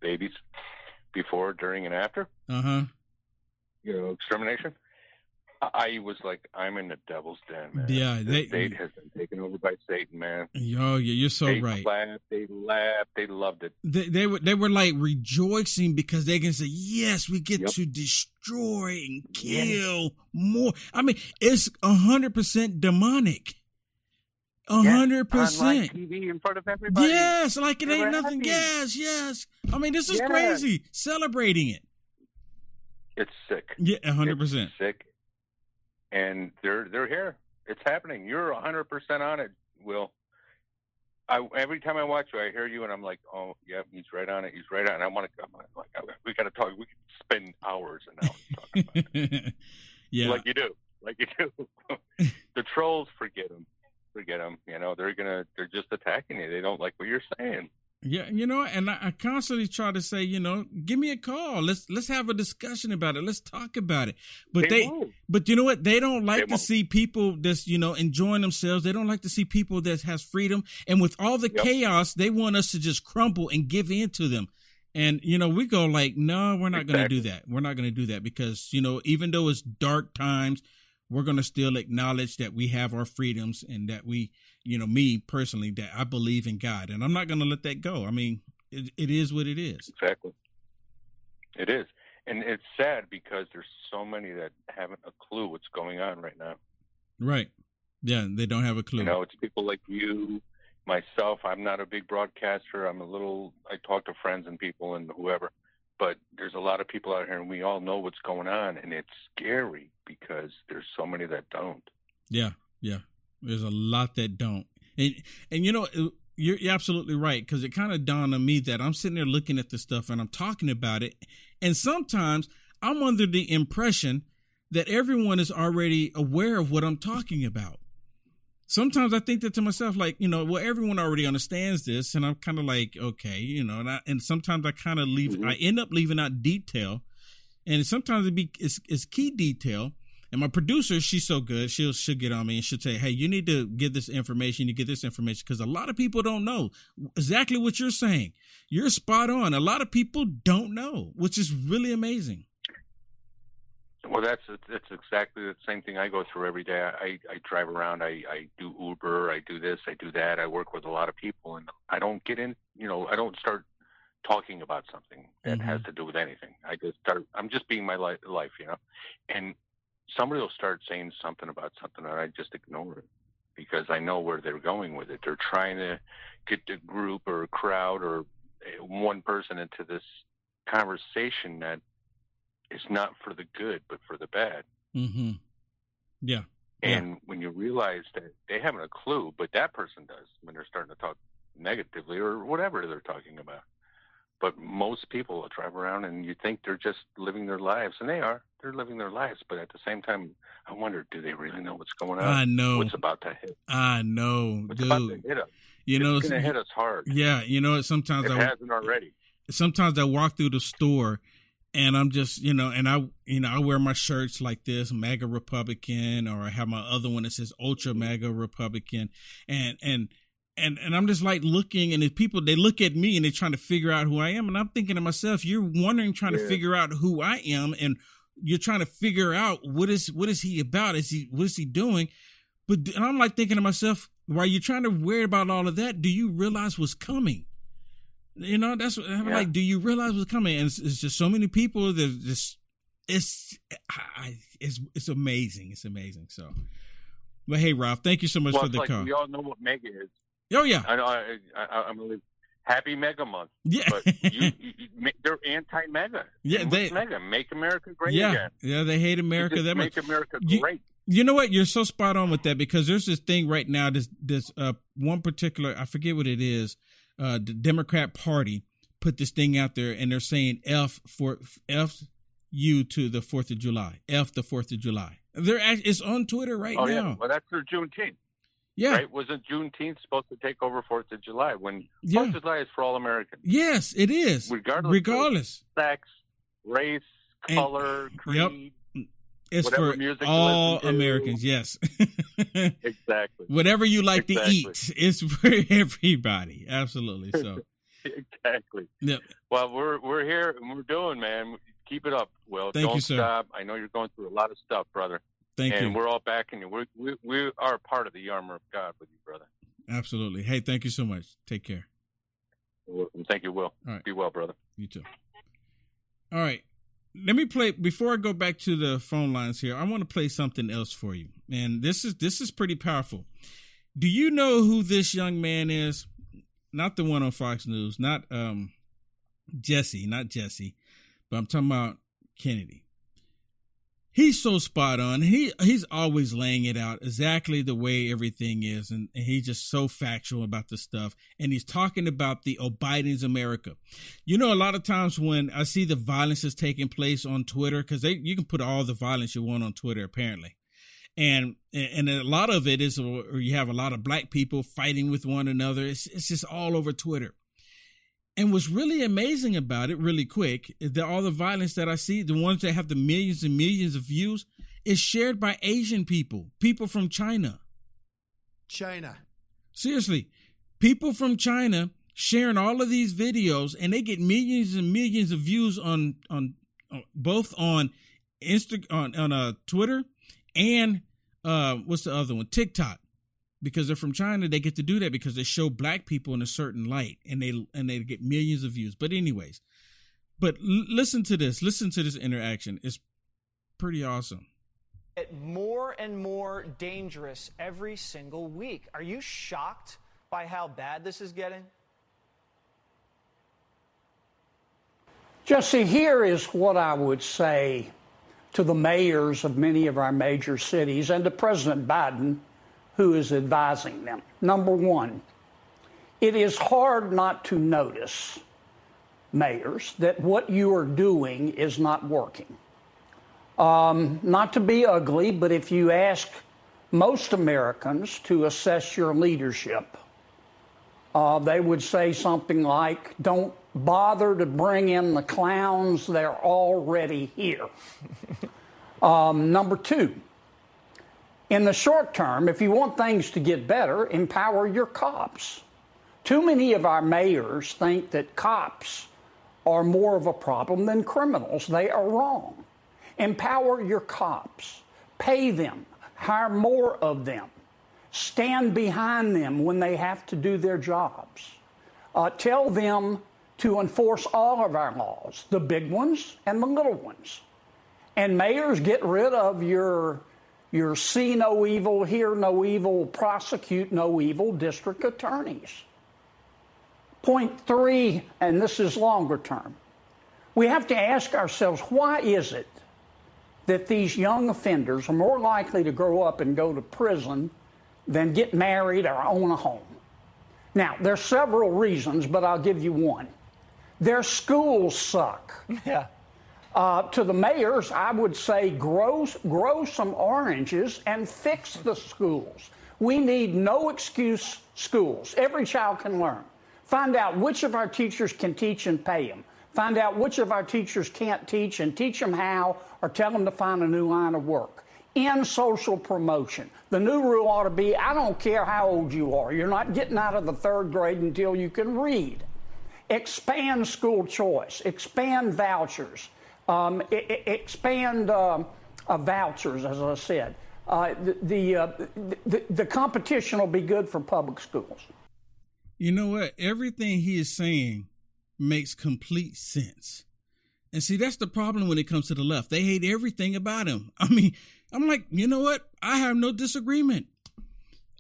Speaker 8: babies before, during, and after,
Speaker 2: Uh huh.
Speaker 8: you know, extermination. I was like, I'm in the devil's den, man.
Speaker 2: Yeah,
Speaker 8: the
Speaker 2: they-
Speaker 8: state has been taken over by Satan, man.
Speaker 2: Oh, yeah, you're so
Speaker 8: they
Speaker 2: right.
Speaker 8: laughed, they laughed, they loved it.
Speaker 2: They, they were they were like rejoicing because they can say, "Yes, we get to destroy and kill more." I mean, it's a hundred percent demonic. A
Speaker 8: Yes,
Speaker 2: hundred percent.
Speaker 8: TV in front of everybody.
Speaker 2: Yes, like it
Speaker 8: They
Speaker 2: ain't nothing.
Speaker 8: happy.
Speaker 2: Yes, yes. I mean, this is
Speaker 8: Yes.
Speaker 2: crazy. Celebrating it.
Speaker 8: It's sick.
Speaker 2: Yeah, a hundred percent.
Speaker 8: Sick. And they're they're here. It's happening. You're a hundred percent on it, Will. I every time I watch you, I hear you, and I'm like, oh, yeah, he's right on it. He's right on. it. I want to come. Like, we got to talk. We can spend hours and hours. talking about it. *laughs*
Speaker 2: yeah.
Speaker 8: like you do, like you do. *laughs* the trolls, forget them, forget them. You know, they're gonna, they're just attacking you. They don't like what you're saying.
Speaker 2: Yeah, you know, and I, I constantly try to say, you know, give me a call. Let's let's have a discussion about it. Let's talk about it. But
Speaker 8: They
Speaker 2: they, but you know what? They don't like
Speaker 8: They
Speaker 2: to
Speaker 8: won't.
Speaker 2: see people that's you know enjoying themselves. They don't like to see people that has freedom. And with all the
Speaker 8: Yep.
Speaker 2: chaos, they want us to just crumble and give in to them. And you know, we go like, no, we're not going to do that. We're not going to do that because you know, even though it's dark times, we're going to still acknowledge that we have our freedoms and that we, you know, me personally, that I believe in God, and I'm not going to let that go. I mean, it, it is what it is.
Speaker 8: Exactly. It is. And it's sad because there's so many that haven't a clue what's going on right now.
Speaker 2: Right. Yeah, they don't have a clue.
Speaker 8: You know, it's people like you, myself. I'm not a big broadcaster. I'm a little, I talk to friends and people and whoever, but there's a lot of people out here and we all know what's going on. And it's scary because there's so many that don't.
Speaker 2: Yeah, yeah. There's a lot that don't, and and you know you're, you're absolutely right because it kind of dawned on me that I'm sitting there looking at this stuff and I'm talking about it, and sometimes I'm under the impression that everyone is already aware of what I'm talking about. Sometimes I think that to myself, like you know, well, everyone already understands this, and I'm kind of like, okay, you know, and I, and sometimes I kind of leave, mm-hmm. I end up leaving out detail, and sometimes it be it's, it's key detail. And my producer, she's so good. She'll she'll get on me and she'll say, "Hey, you need to get this information. You get this information because a lot of people don't know exactly what you're saying. You're spot on. A lot of people don't know, which is really amazing.
Speaker 8: Well, that's that's exactly the same thing I go through every day. I, I drive around. I, I do Uber. I do this. I do that. I work with a lot of people, and I don't get in. You know, I don't start talking about something that mm-hmm. has to do with anything. I just start. I'm just being my li- life, you know. And somebody will start saying something about something, and I just ignore it because I know where they're going with it. They're trying to get the group or a crowd or one person into this conversation that is not for the good, but for the bad.
Speaker 2: Mm-hmm. Yeah.
Speaker 8: And when you realize that they haven't a clue, but that person does when they're starting to talk negatively or whatever they're talking about. But most people will drive around and you think they're just living their lives, and they are. They're living their lives, but at the same time, I wonder, do they really know what's going on?
Speaker 2: I know.
Speaker 8: what's about to hit.
Speaker 2: I know,
Speaker 8: What's about to
Speaker 2: dude.
Speaker 8: hit us.
Speaker 2: You know,
Speaker 8: it's going to hit us hard.
Speaker 2: Yeah, you know, sometimes
Speaker 8: It
Speaker 2: I
Speaker 8: hasn't already.
Speaker 2: sometimes I walk through the store and I'm just, you know, and I, you know, I wear my shirts like this, MAGA Republican, or I have my other one that says Ultra MAGA Republican, and and and and I'm just like looking, and if people they look at me and they're trying to figure out who I am, and I'm thinking to myself, you're wondering, trying to figure out who I am, and you're trying to figure out what is what is he about? Is he what is he doing? But and I'm like thinking to myself, while you're trying to worry about all of that, do you realize what's coming? You know, that's what I'm
Speaker 8: Yeah.
Speaker 2: like. Do you realize what's coming? And it's, it's just so many people. There's just it's I, it's it's amazing. It's amazing. So, but hey, Ralph, thank you so much
Speaker 8: well,
Speaker 2: for the
Speaker 8: like
Speaker 2: call.
Speaker 8: we all know what MAGA is.
Speaker 2: Oh yeah,
Speaker 8: I know. I, I, I'm gonna. Happy MAGA Month.
Speaker 2: Yeah.
Speaker 8: but you, *laughs* you, you- they're anti-MAGA.
Speaker 2: Yeah, they-
Speaker 8: MAGA. Make America great
Speaker 2: yeah,
Speaker 8: again.
Speaker 2: yeah. They hate America. That much.
Speaker 8: make America
Speaker 2: You-
Speaker 8: great.
Speaker 2: You know what? You're so spot on with that because there's this thing right now. This this uh one particular I forget what it is. Uh, the Democrat Party put this thing out there, and they're saying F for F you to the Fourth of July, F the Fourth of July. They're it's on Twitter right
Speaker 8: oh
Speaker 2: now.
Speaker 8: yeah, well that's their Juneteenth.
Speaker 2: Yeah.
Speaker 8: Right? Wasn't Juneteenth supposed to take over Fourth of July? When
Speaker 2: Yeah.
Speaker 8: Fourth of July is for all Americans,
Speaker 2: Yes, it is.
Speaker 8: regardless,
Speaker 2: Regardless.
Speaker 8: of sex, race,
Speaker 2: And-
Speaker 8: color,
Speaker 2: Yep.
Speaker 8: creed.
Speaker 2: It's
Speaker 8: whatever
Speaker 2: for all. Americans. Yes.
Speaker 8: Exactly. *laughs*
Speaker 2: Whatever you like to eat, it's for *laughs* everybody. Absolutely. So. *laughs*
Speaker 8: exactly.
Speaker 2: Yep.
Speaker 8: Well, we're we're here and we're doing, man. Keep it up, Will.
Speaker 2: Thank
Speaker 8: Don't
Speaker 2: you, sir.
Speaker 8: stop. I know you're going through a lot of stuff, brother.
Speaker 2: Thank
Speaker 8: and
Speaker 2: you.
Speaker 8: we're all backing you. We're, we we are part of the armor of God with you, brother.
Speaker 2: Absolutely. Hey, thank you so much. Take care.
Speaker 8: Thank you, Will.
Speaker 2: All right.
Speaker 8: Be well, brother.
Speaker 2: You too. All right. Let me play before I go back to the phone lines here. I want to play something else for you. And this is this is pretty powerful. Do you know who this young man is? Not the one on Fox News, not um Jesse, not Jesse, but I'm talking about Kennedy. He's so spot on. He he's always laying it out exactly the way everything is, and, and he's just so factual about the stuff. And he's talking about the oh America. You know, a lot of times when I see the violence is taking place on Twitter, because they you can put all the violence you want on Twitter, apparently, and and a lot of it is, or you have a lot of black people fighting with one another. It's it's just all over Twitter. And what's really amazing about it, really quick, is that all the violence that I see, the ones that have the millions and millions of views, is shared by Asian people, people from China.
Speaker 20: China.
Speaker 2: Seriously, people from China sharing all of these videos, and they get millions and millions of views on on, on both on Insta on on uh, Twitter and uh, what's the other one? TikTok. Because they're from China, they get to do that because they show black people in a certain light, and they and they get millions of views. But anyways, but l- listen to this. Listen to this interaction. It's pretty awesome.
Speaker 21: get more and more dangerous every single week. Are you shocked by how bad this is getting?
Speaker 22: Jesse, here is what I would say to the mayors of many of our major cities and to President Biden, who is advising them. Number one, it is hard not to notice, mayors, that what you are doing is not working. Um, not to be ugly, but if you ask most Americans to assess your leadership, uh, they would say something like, Don't bother to bring in the clowns, they're already here. *laughs* um, number two, in the short term, if you want things to get better, empower your cops. Too many of our mayors think that cops are more of a problem than criminals. They are wrong. Empower your cops, pay them, hire more of them, stand behind them when they have to do their jobs. Uh, tell them to enforce all of our laws, the big ones and the little ones. And mayors, get rid of your your see no evil, hear no evil, prosecute no evil district attorneys. Point three, and this is longer term. We have to ask ourselves why is it that these young offenders are more likely to grow up and go to prison than get married or own a home? Now, there's several reasons, but I'll give you one. Their schools suck. *laughs*
Speaker 21: Yeah.
Speaker 22: Uh, to the mayors, I would say grow, grow some oranges and fix the schools. We need no excuse schools. Every child can learn. Find out which of our teachers can teach and pay them. Find out which of our teachers can't teach and teach them how or tell them to find a new line of work. In social promotion. The new rule ought to be I don't care how old you are, you're not getting out of the third grade until you can read. Expand school choice, expand vouchers, um, expand um, uh, vouchers, as I said. Uh, the, the, uh, the, the competition will be good for public schools.
Speaker 2: You know what? Everything he is saying makes complete sense. And see, that's the problem when it comes to the left. They hate everything about him. *laughs* I mean, I'm like, you know what? I have no disagreement.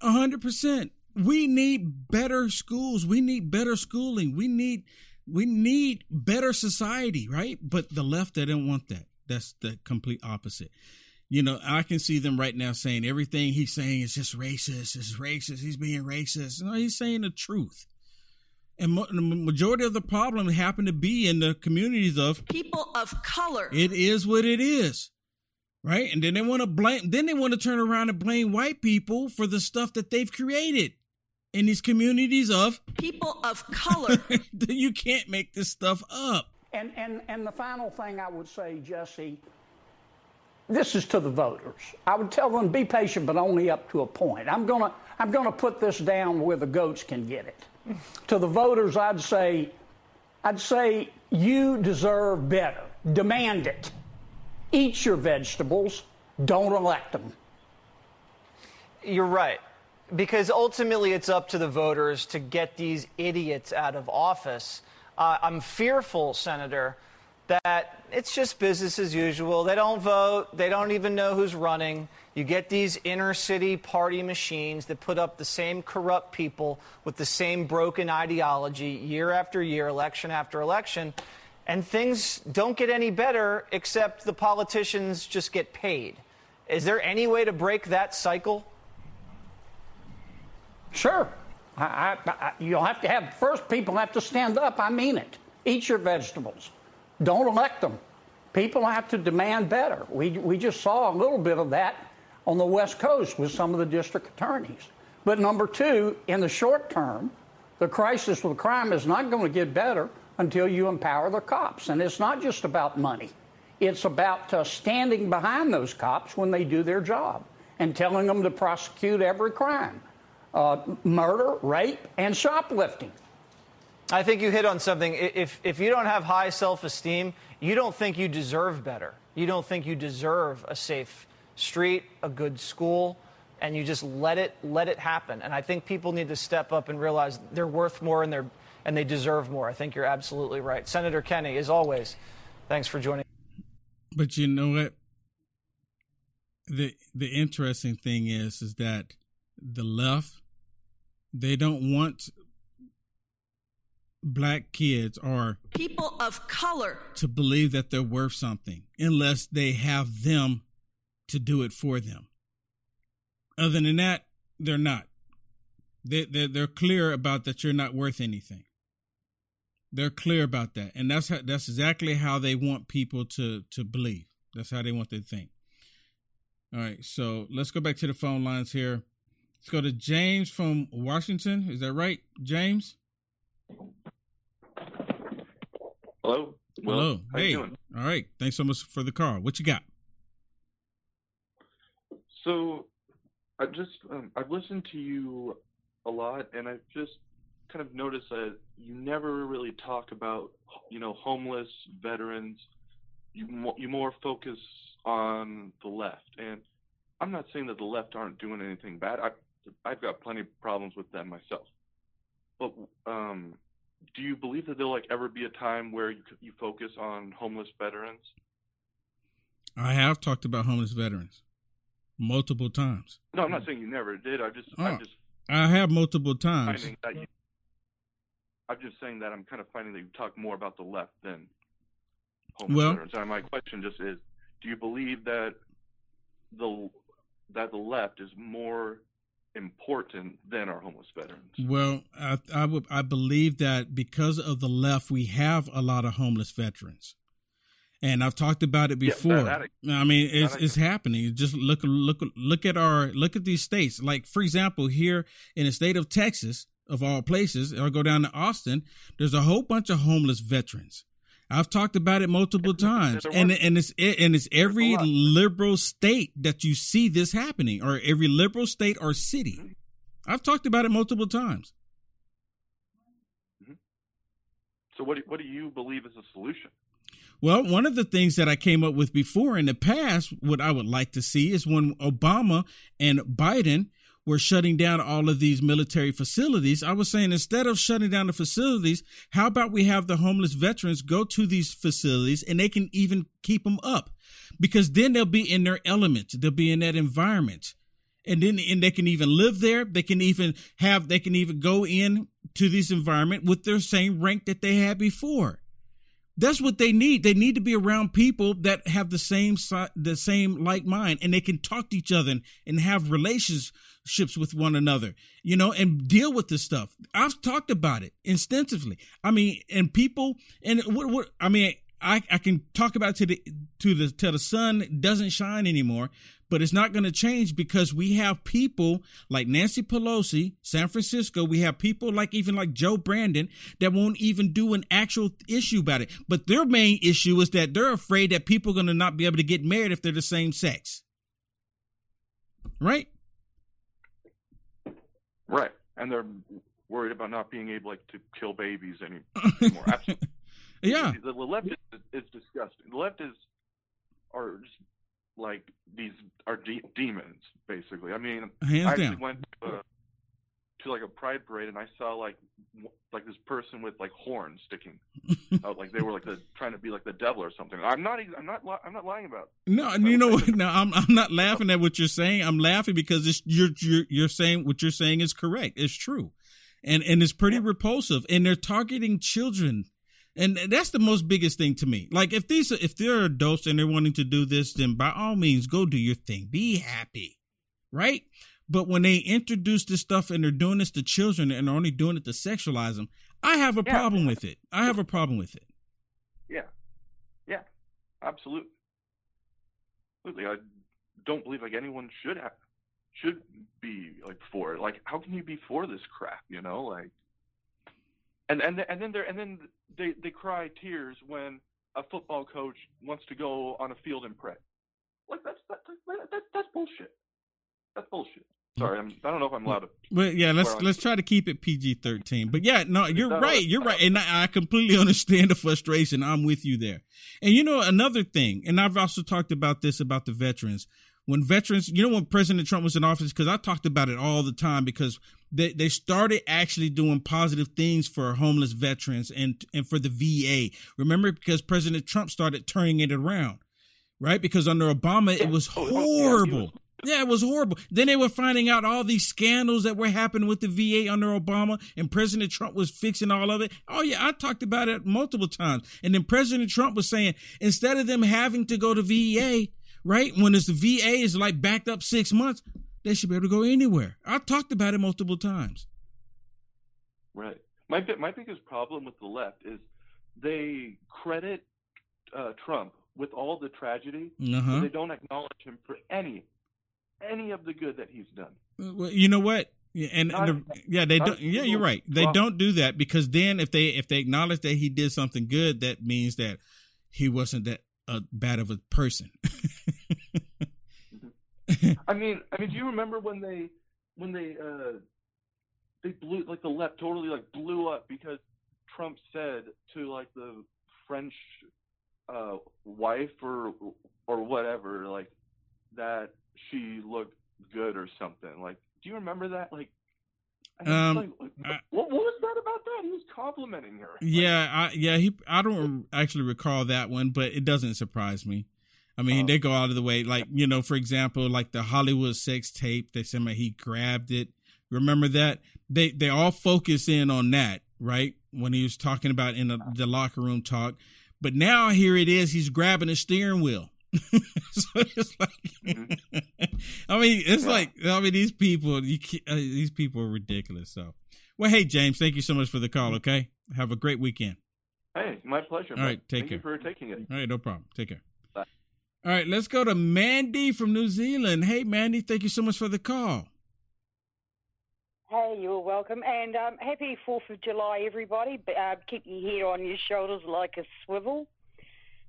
Speaker 2: A hundred percent. We need better schools. We need better schooling. We need we need better society, right? But the left, they don't want that. That's the complete opposite. You know, I can see them right now saying everything he's saying is just racist. It's racist. He's being racist. No, he's saying the truth. And mo- the majority of the problem happen to be in the communities of
Speaker 23: people of color.
Speaker 2: it is what it is. Right? And then they want to blame then they want to turn around and blame white people for the stuff that they've created in these communities of
Speaker 23: people of color. *laughs*
Speaker 2: you can't make this stuff up.
Speaker 22: And, and, and the final thing I would say, Jesse, this is to the voters. I would tell them be patient, but only up to a point. I'm gonna I'm gonna put this down where the goats can get it. to the voters, I'd say, I'd say you deserve better. Demand it. Eat your vegetables. Don't elect them.
Speaker 21: You're right. Because ultimately, it's up to the voters to get these idiots out of office. Uh, I'm fearful, Senator, that it's just business as usual. They don't vote, they don't even know who's running. You get these inner city party machines that put up the same corrupt people with the same broken ideology year after year, election after election, and things don't get any better except the politicians just get paid. Is there any way to break that cycle?
Speaker 22: Sure. I, I, I, you'll have to have, first, people have to stand up. I mean it. Eat your vegetables. Don't elect them. People have to demand better. We, we just saw a little bit of that on the West Coast with some of the district attorneys. But number two, in the short term, the crisis with crime is not going to get better until you empower the cops. And it's not just about money, it's about uh, standing behind those cops when they do their job and telling them to prosecute every crime uh, murder, rape, and shoplifting.
Speaker 21: I think you hit on something. If, if you don't have high self esteem, you don't think you deserve better. You don't think you deserve a safe street, a good school, and you just let it let it happen. And I think people need to step up and realize they're worth more and they're and they deserve more. I think you're absolutely right. Senator Kennedy, as always, thanks for joining.
Speaker 2: But you know what? The the interesting thing is is that the left they don't want black kids or
Speaker 23: people of color
Speaker 2: to believe that they're worth something unless they have them to do it for them. Other than that, they're not. They, they're, they're clear about that you're not worth anything. They're clear about that, and that's how, that's exactly how they want people to to believe. That's how they want to think. All right, so let's go back to the phone lines here. Let's go to James from Washington. Is that right, James?
Speaker 24: Hello. Will,
Speaker 2: Hello.
Speaker 24: How
Speaker 2: hey.
Speaker 24: you doing?
Speaker 2: All right. Thanks so much for the call. What you got?
Speaker 24: So, I just um, I've listened to you a lot, and I've just kind of noticed that you never really talk about you know homeless veterans. You mo- you more focus on the left, and I'm not saying that the left aren't doing anything bad. I I've got plenty of problems with them myself. But um, do you believe that there'll like ever be a time where you you focus on homeless veterans?
Speaker 2: I have talked about homeless veterans multiple times.
Speaker 24: No, I'm not saying you never did. I just
Speaker 2: Oh,
Speaker 24: I just
Speaker 2: I have multiple times.
Speaker 24: you, I'm just saying that I'm kind of finding that you talk more about the left than homeless
Speaker 2: Well-
Speaker 24: veterans. And my question just is, do you believe that the that the left is more important than our homeless veterans?
Speaker 2: Well, I, I would I believe that because of the left, we have a lot of homeless veterans, and I've talked about it
Speaker 24: Yeah,
Speaker 2: before.
Speaker 24: that- that-
Speaker 2: I mean, it's
Speaker 24: that
Speaker 2: it's happening. Just look look look at our look at these states. Like for example, here in the state of Texas, of all places, or go down to Austin, there's a whole bunch of homeless veterans. I've talked about it multiple times, and and it's and it's every liberal state that you see this happening, or every liberal state or city. Mm-hmm. I've talked about it multiple times. Mm-hmm.
Speaker 24: So what do, what do you believe is the solution?
Speaker 2: Well, one of the things that I came up with before in the past, what I would like to see is when Obama and Biden were shutting down all of these military facilities. I was saying instead of shutting down the facilities, how about we have the homeless veterans go to these facilities and they can even keep them up because then they'll be in their element. They'll be in that environment. And then and they can even live there. They can even have they can even go in to this environment with their same rank that they had before That's what they need. They need to be around people that have the same the same like mind, and they can talk to each other and, and have relationships with one another, you know, and deal with this stuff. I've talked about it extensively. I mean, and people, and what, what I mean, I, I can talk about to the to the till the sun doesn't shine anymore, but it's not going to change because we have people like Nancy Pelosi, San Francisco. We have people like even like Joe Brandon that won't even do an actual issue about it. But their main issue is that they're afraid that people are going to not be able to get married if they're the same sex. Right?
Speaker 24: Right. And they're worried about not being able like to kill babies anymore. Absolutely. *laughs*
Speaker 2: Yeah.
Speaker 24: The, left is, is disgusting. The left is are just like these are de- demons basically. I mean,
Speaker 2: Hands
Speaker 24: I actually
Speaker 2: down.
Speaker 24: went to, a, to like a pride parade and I saw like w- like this person with like horns sticking *laughs* out, like they were like the trying to be like the devil or something. I'm not. I'm not. li- I'm not lying about. It.
Speaker 2: No, you know what? No, I'm I'm not *laughs* laughing at what you're saying. I'm laughing because it's you're you're you're saying what you're saying is correct. It's true, and and it's pretty repulsive. And they're targeting children, and that's the most biggest thing to me. Like if these if they're adults and they're wanting to do this, then by all means go do your thing. Be happy, right? But when they introduce this stuff and they're doing this to children and they're only doing it to sexualize them, I have a
Speaker 24: Yeah.
Speaker 2: problem with it. I have a problem with it.
Speaker 24: Yeah. Yeah. Absolutely. Absolutely. I don't believe like anyone should have should be like for it. Like, how can you be for this crap? You know, like, and and and then they and then they they cry tears when a football coach wants to go on a field and pray. Like that's that's that's, that's bullshit. That's bullshit. Sorry, I'm, I don't know if I'm allowed to.
Speaker 2: But yeah, let's let's try to keep it PG thirteen. But yeah, no, you're right. You're right, and I, I completely *laughs* understand the frustration. I'm with you there. And you know another thing, and I've also talked about this about the veterans. When veterans, you know, when President Trump was in office, because I talked about it all the time, because they they started actually doing positive things for homeless veterans and and for the VA. Remember, because President Trump started turning it around, right? Because under Obama, it oh, was horrible. Yeah, it was horrible. Then they were finding out all these scandals that were happening with the VA under Obama, and President Trump was fixing all of it. Oh, yeah, I talked about it multiple times. And then President Trump was saying instead of them having to go to VA, right, when it's the VA is like backed up six months, they should be able to go anywhere. I've talked about it multiple times.
Speaker 24: Right. My my biggest problem with the left is they credit uh, Trump with all the tragedy,
Speaker 2: Uh-huh.
Speaker 24: but they don't acknowledge him for any any of the good that he's done.
Speaker 2: Well, you know what? Yeah, and
Speaker 24: Not-
Speaker 2: the, yeah, they don't. Yeah, you're right. They
Speaker 24: Trump.
Speaker 2: don't do that because then if they if they acknowledge that he did something good, that means that he wasn't that uh, bad of a person. *laughs* *laughs*
Speaker 24: I mean, I mean, do you remember when they when they uh they blew like the left totally like blew up because Trump said to like the French uh wife or or whatever like that she looked good or something. Like, do you remember that? Like, I
Speaker 2: Um,
Speaker 24: like, what, what was that about that? He was complimenting her.
Speaker 2: yeah, I, yeah. He I don't actually recall that one, but it doesn't surprise me. I mean, they go out of the way, like you know, for example, like the Hollywood sex tape. They said he grabbed it. Remember that? They they all focus in on that, right? When he was talking about in the, the locker room talk, but now here it is. He's grabbing a steering wheel. *laughs* so it's like, *laughs* I mean, it's like, I mean, these people, you, uh, these people are ridiculous. So, well, hey, James, thank you so much for the call. Okay, have a great weekend.
Speaker 24: Hey, my pleasure.
Speaker 2: All right, take
Speaker 24: Thank
Speaker 2: care.
Speaker 24: you for taking it.
Speaker 2: All right, no problem. Take care. All right, let's go to Mandy from New Zealand. Hey, Mandy, thank you so much for the call.
Speaker 25: Hey, you're welcome. And um, happy 4th of July, everybody. Uh, keep your head on your shoulders like a swivel.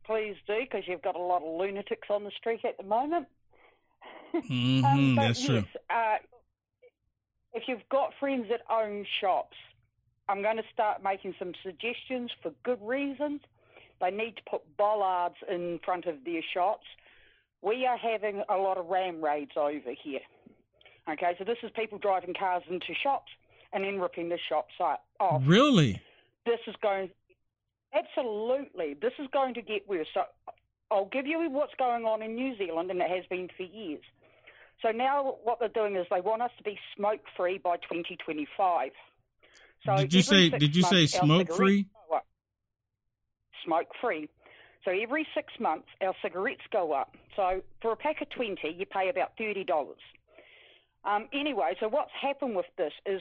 Speaker 25: Please do, because you've got a lot of lunatics on the street at the moment.
Speaker 2: hmm
Speaker 25: Um,
Speaker 2: that's true.
Speaker 25: uh, if you've got friends that own shops, I'm going to start making some suggestions for good reasons. They need to put bollards in front of their shops. We are having a lot of ram raids over here. Okay, so this is people driving cars into shops and then ripping the shops off.
Speaker 2: Really?
Speaker 25: This is going, absolutely, this is going to get worse. So I'll give you what's going on in New Zealand, and it has been for years. So now what they're doing is they want us to be smoke free by 2025. So
Speaker 2: Did you say- did you say smoke free?
Speaker 25: Smoke free. So every six months, our cigarettes go up. So for a pack of 20, you pay about $30. Um, anyway, so what's happened with this is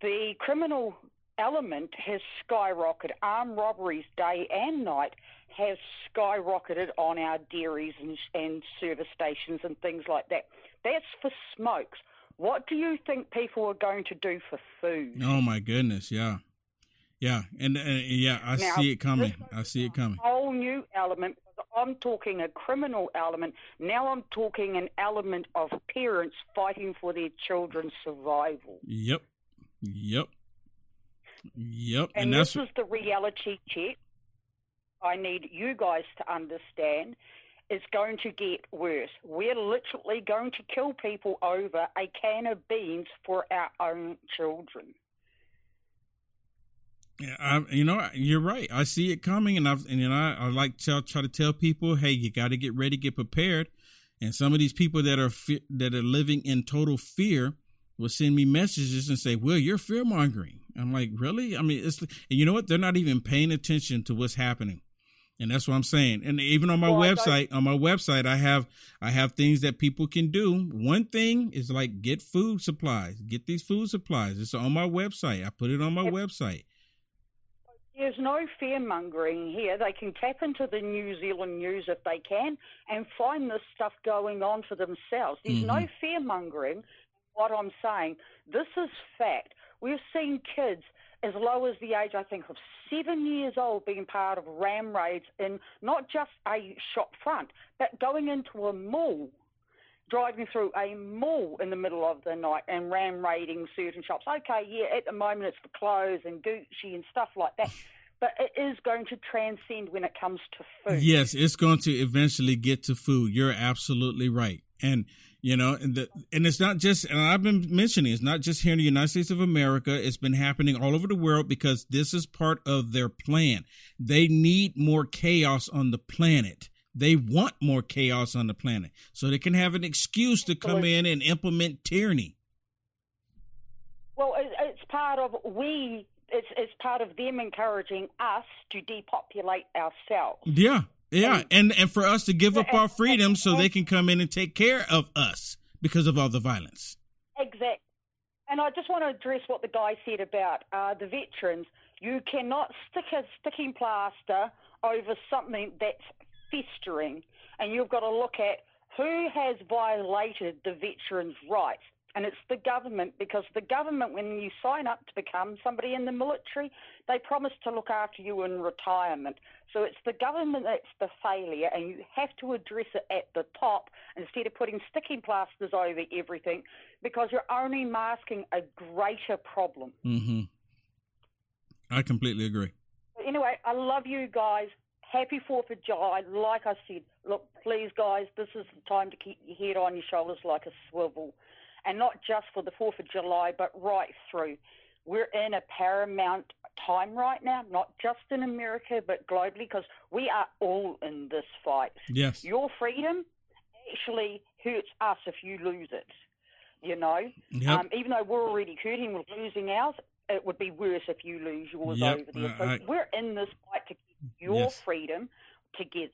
Speaker 25: the criminal element has skyrocketed. Armed robberies day and night have skyrocketed on our dairies and, and service stations and things like that. That's for smokes. What do you think people are going to do for food?
Speaker 2: Oh my goodness, yeah, yeah, and, and yeah, I
Speaker 25: Now,
Speaker 2: see it coming. I see it coming.
Speaker 25: whole new element. I'm talking a criminal element. Now I'm talking an element of parents fighting for their children's survival.
Speaker 2: Yep, yep, yep, and,
Speaker 25: And,
Speaker 2: that's
Speaker 25: this is the reality check. I need you guys to understand. It's going to get worse. We're literally going to kill people over a can of beans for our own children.
Speaker 2: Yeah, I, you know, you're right. I see it coming, and I've, and you know, I, I like to try to tell people, hey, you got to get ready, get prepared. And some of these people that are fe- that are living in total fear will send me messages and say, "Well, you're fear mongering." I'm like, really? I mean, it's and you know what? They're not even paying attention to what's happening, and that's what I'm saying. And even on my
Speaker 25: Well,
Speaker 2: website, on my website, I have I have things that people can do. One thing is like get food supplies, get these food supplies. It's on my website. I put it on my website.
Speaker 25: There's no fear mongering here. They can tap into the New Zealand news if they can and find this stuff going on for themselves. There's no
Speaker 2: Mhm.
Speaker 25: fear mongering. What I'm saying, this is fact. We've seen kids as low as the age, I think, of seven years old being part of ram raids in not just a shop front, but going into a mall driving through a mall in the middle of the night and ram raiding certain shops. Okay, yeah, at the moment it's for clothes and Gucci and stuff like that, but it is going to transcend when it comes to food.
Speaker 2: Yes, it's going to eventually get to food. You're absolutely right. And you know, and the and it's not just and I've been mentioning it's not just here in the United States of America. It's been happening all over the world because this is part of their plan. They need more chaos on the planet. They want more chaos on the planet so they can have an excuse to come in and implement tyranny.
Speaker 25: Well, it's part of we. It's it's part of them encouraging us to depopulate ourselves.
Speaker 2: Yeah, yeah, and and for us to give up our freedom so they can come in and take care of us because of all the violence.
Speaker 25: Exact. And I just want to address what the guy said about uh, the veterans. You cannot stick a sticking plaster over something that's festering, and you've got to look at who has violated the veterans' rights. And it's the government because the government, when you sign up to become somebody in the military, they promise to look after you in retirement. So it's the government that's the failure, and you have to address it at the top instead of putting sticking plasters over everything because you're only masking a greater problem.
Speaker 2: hmm I completely agree.
Speaker 25: Anyway, I love you guys. Happy 4th of July. Like I said, look, please, guys, this is the time to keep your head on your shoulders like a swivel. And not just for the 4th of July, but right through. We're in a paramount time right now, not just in America, but globally, because we are all in this fight.
Speaker 2: Yes.
Speaker 25: Your freedom actually hurts us if you lose it. You know,
Speaker 2: Yep.
Speaker 25: um, even though we're already hurting with losing ours, it would be worse if you lose yours
Speaker 2: Yep,
Speaker 25: over there. So
Speaker 2: I- I-
Speaker 25: we're in this fight to keep your
Speaker 2: Yes.
Speaker 25: freedom together.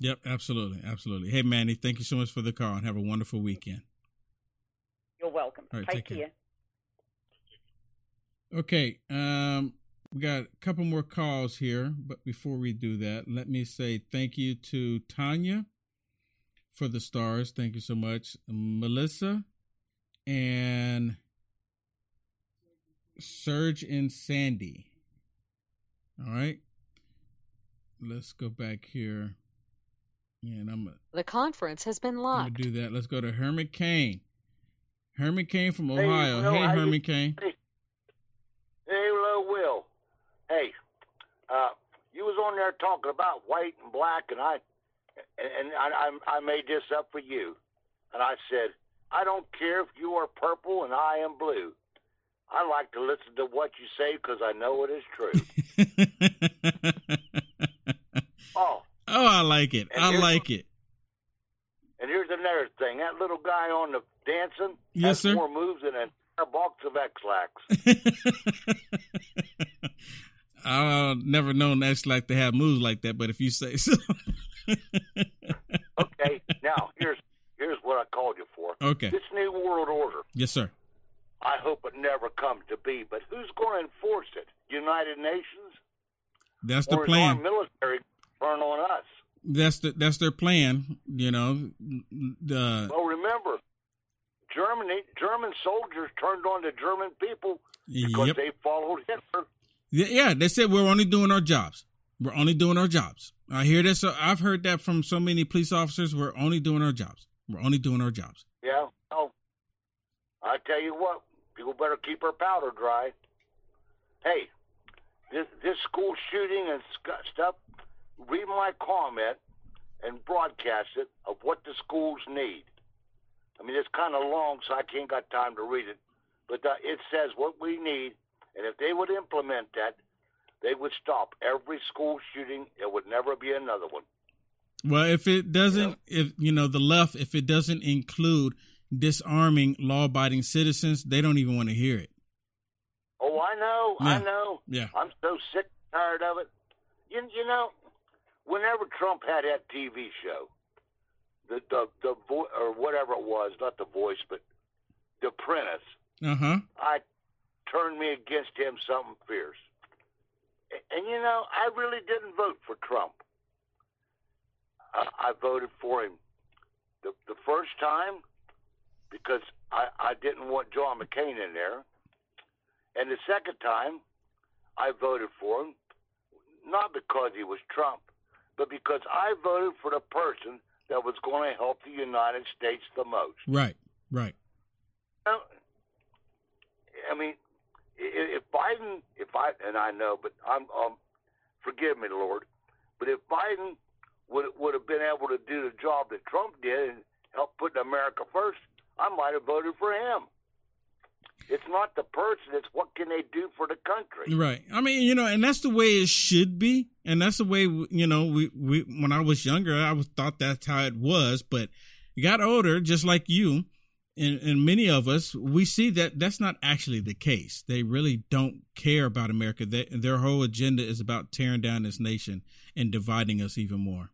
Speaker 2: Yep, absolutely, absolutely. Hey, Manny, thank you so much for the call and have a wonderful weekend.
Speaker 25: You're welcome.
Speaker 2: Right,
Speaker 25: take,
Speaker 2: take care.
Speaker 25: care.
Speaker 2: Okay, um, we got a couple more calls here, but before we do that, let me say thank you to Tanya for the stars. Thank you so much, Melissa and Serge and Sandy. All right, let's go back here, and I'm gonna
Speaker 26: The conference has been locked.
Speaker 2: I'm gonna do that. Let's go to Herman Kane. Herman Kane from Ohio.
Speaker 27: Will,
Speaker 2: Hey,
Speaker 27: how you-
Speaker 2: Herman Kane.
Speaker 27: Hey, hello, Will. Hey, uh, you was on there talking about white and black, and I and I, I, I made this up for you, and I said I don't care if you are purple and I am blue. I like to listen to what you say because I know it is true. *laughs* oh,
Speaker 2: Oh, I like it.
Speaker 27: And
Speaker 2: I like it.
Speaker 27: and here's another thing: that little guy on the dancing
Speaker 2: Yes,
Speaker 27: has
Speaker 2: sir.
Speaker 27: more moves than an entire box of Ex-Lax. *laughs*
Speaker 2: I uh, never known X like to have moves like that, but if you say so. *laughs*
Speaker 27: Okay, now here's here's what I called you for.
Speaker 2: Okay.
Speaker 27: This new world order.
Speaker 2: yes, sir.
Speaker 27: I hope it never comes to be, but who's going to enforce it? United Nations?
Speaker 2: That's the
Speaker 27: or is our
Speaker 2: plan.
Speaker 27: military turn on us?
Speaker 2: That's the that's their plan. You know, the
Speaker 27: Well, remember, Germany, German soldiers turned on the German people because
Speaker 2: Yep.
Speaker 27: they followed Hitler.
Speaker 2: Yeah, yeah, they said we're only doing our jobs. We're only doing our jobs. I hear this. I've heard that from so many police officers. We're only doing our jobs. We're only doing our jobs.
Speaker 27: Yeah. Oh, I tell you what, people better keep their powder dry. Hey, this this school shooting and stuff. Read my comment and broadcast it of what the schools need. I mean, it's kind of long, so I can't got time to read it, but uh, it says what we need, and if they would implement that, they would stop every school shooting. There would never be another one.
Speaker 2: Well, if it doesn't, if you know the left, if it doesn't include disarming law-abiding citizens, they don't even want to hear it.
Speaker 27: Oh, I know, I know.
Speaker 2: Yeah.
Speaker 27: I'm so sick tired of it. You, you know, whenever Trump had that TV show, the the the vo- or whatever it was, not the voice, but the Apprentice,
Speaker 2: huh. Mm-hmm.
Speaker 27: I turned me against him something fierce. And you know, I really didn't vote for Trump. I, I voted for him the the first time because I I didn't want John McCain in there, and the second time I voted for him not because he was Trump, but because I voted for the person that was going to help the United States the most.
Speaker 2: Right. Right.
Speaker 27: I mean, if Biden, if I, and I know, but I'm, um, forgive me, Lord, but if Biden would would have been able to do the job that Trump did and help put America first, I might have voted for him. It's not the person; it's what can they do for the country.
Speaker 2: Right. I mean, you know, and that's the way it should be, and that's the way you know. We we when I was younger, I was thought that's how it was, but you got older, just like you, and and many of us, we see that that's not actually the case. They really don't care about America. They, their whole agenda is about tearing down this nation and dividing us even more.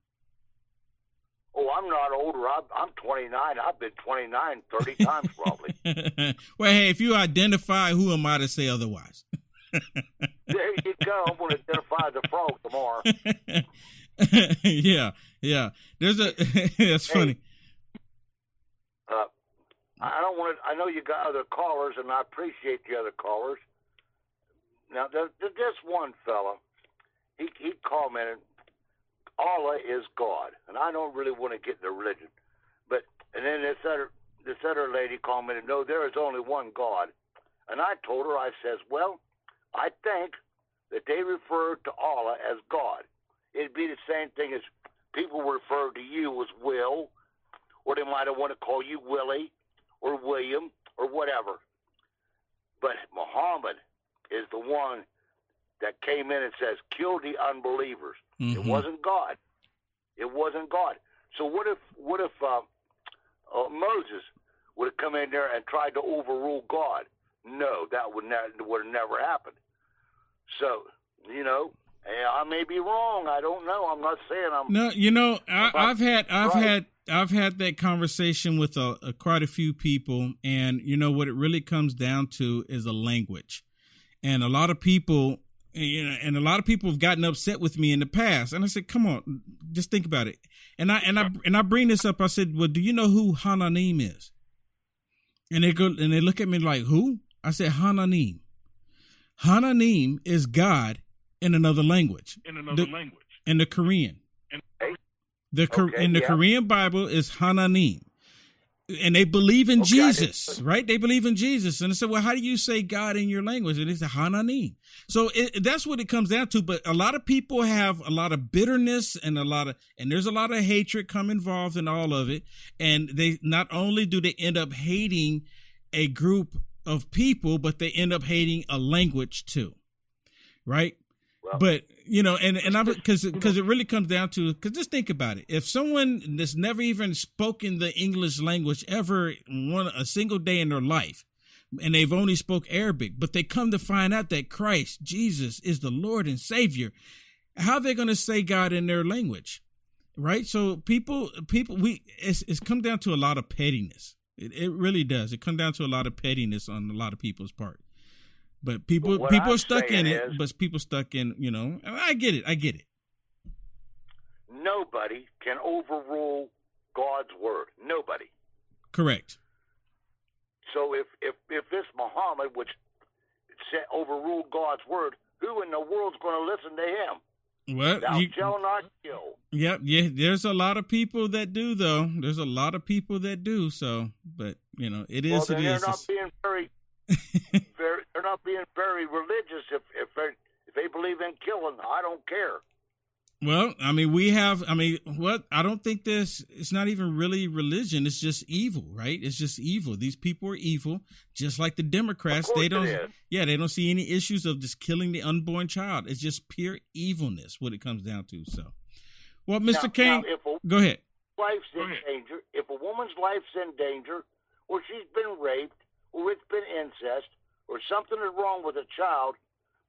Speaker 27: Oh, I'm not older. I'm, I'm 29. I've been 29 30 *laughs* times probably. *laughs*
Speaker 2: well, hey, if you identify, who am I to say otherwise? *laughs*
Speaker 27: there you go. I'm going to identify the frog tomorrow. *laughs*
Speaker 2: yeah, yeah. There's a. that's funny.
Speaker 27: Uh, I don't want to. I know you got other callers, and I appreciate the other callers. Now, there's this one fella. He he commented, "Allah is God," and I don't really want to get into religion, but and then this other this other lady called me commented, "No, there is only one God," and I told her, I says, "Well, I think that they refer to Allah as God. It'd be the same thing as people refer to you as Will, or they might have want to call you Willie or William or whatever. But Muhammad is the one that came in and says, "Kill the unbelievers." It
Speaker 2: Mhm.
Speaker 27: wasn't God. It wasn't God. So what if what if uh, uh, Moses would have come in there and tried to overrule God? No, that would ne- would have never happened. So you know, I may be wrong. I don't know. I'm not saying I'm.
Speaker 2: No, you know, I, I've had, I've
Speaker 27: right.
Speaker 2: had, I've had that conversation with a, a quite a few people, and you know what it really comes down to is a language, and a lot of people, you know, and a lot of people have gotten upset with me in the past, and I said, come on, just think about it, and I and I and I bring this up. I said, well, do you know who Hananim is? And they go and they look at me like, who? I said, Hananim. Hananim is God in another language.
Speaker 26: in another
Speaker 2: The-
Speaker 26: language.
Speaker 2: In the Korean.
Speaker 26: And
Speaker 2: The
Speaker 27: Okay,
Speaker 2: in the
Speaker 27: yeah.
Speaker 2: Korean Bible is Hananim. And they believe in
Speaker 27: Okay,
Speaker 2: Jesus, right? They believe in Jesus. And I said, well, how do you say God in your language? And it's Hananim. So it, that's what it comes down to. But a lot of people have a lot of bitterness and a lot of, and there's a lot of hatred come involved in all of it. And they not only do they end up hating a group of people, but they end up hating a language too. Right? But you know, and and I because because it really comes down to because just think about it. If someone that's never even spoken the English language ever one a single day in their life and they've only spoke Arabic, but they come to find out that Christ, Jesus, is the Lord and Savior. How they're they going to say God in their language? Right? So people, people, we, it's, it's come down to a lot of pettiness. It, it really does. It come down to a lot of pettiness on a lot of people's part. But people,
Speaker 27: But
Speaker 2: people
Speaker 27: I'm
Speaker 2: are stuck in it.
Speaker 27: is-
Speaker 2: but people stuck in, you know. I get it. I get it.
Speaker 27: Nobody can overrule God's word. Nobody.
Speaker 2: Correct.
Speaker 27: So if if if this Muhammad, which said, overruled God's word, who in the world's going to listen to him?
Speaker 2: Well,
Speaker 27: Thou
Speaker 2: you,
Speaker 27: shalt not kill.
Speaker 2: Yep, yeah. There's a lot of people that do, though. There's a lot of people that do. So, but you know, it
Speaker 27: well,
Speaker 2: is.
Speaker 27: then
Speaker 2: it
Speaker 27: they're
Speaker 2: is.
Speaker 27: not
Speaker 2: It's-
Speaker 27: being very, *laughs* very. They're not being very religious if if they if they believe in killing. I don't care.
Speaker 2: Well, I mean, we have. I mean, what? I don't think this. It's not even really religion. It's just evil, right? It's just evil. These people are evil, just like the Democrats.
Speaker 27: course
Speaker 2: They don't.
Speaker 27: is.
Speaker 2: Yeah, they don't see any issues of just killing the unborn child. It's just pure evilness, what it comes down to. So, well, Mr.
Speaker 27: Now-
Speaker 2: King,
Speaker 27: now, if a
Speaker 2: go ahead.
Speaker 27: Life's in danger. If a woman's life's in danger, or she's been raped, or it's been incest, or something is wrong with a child,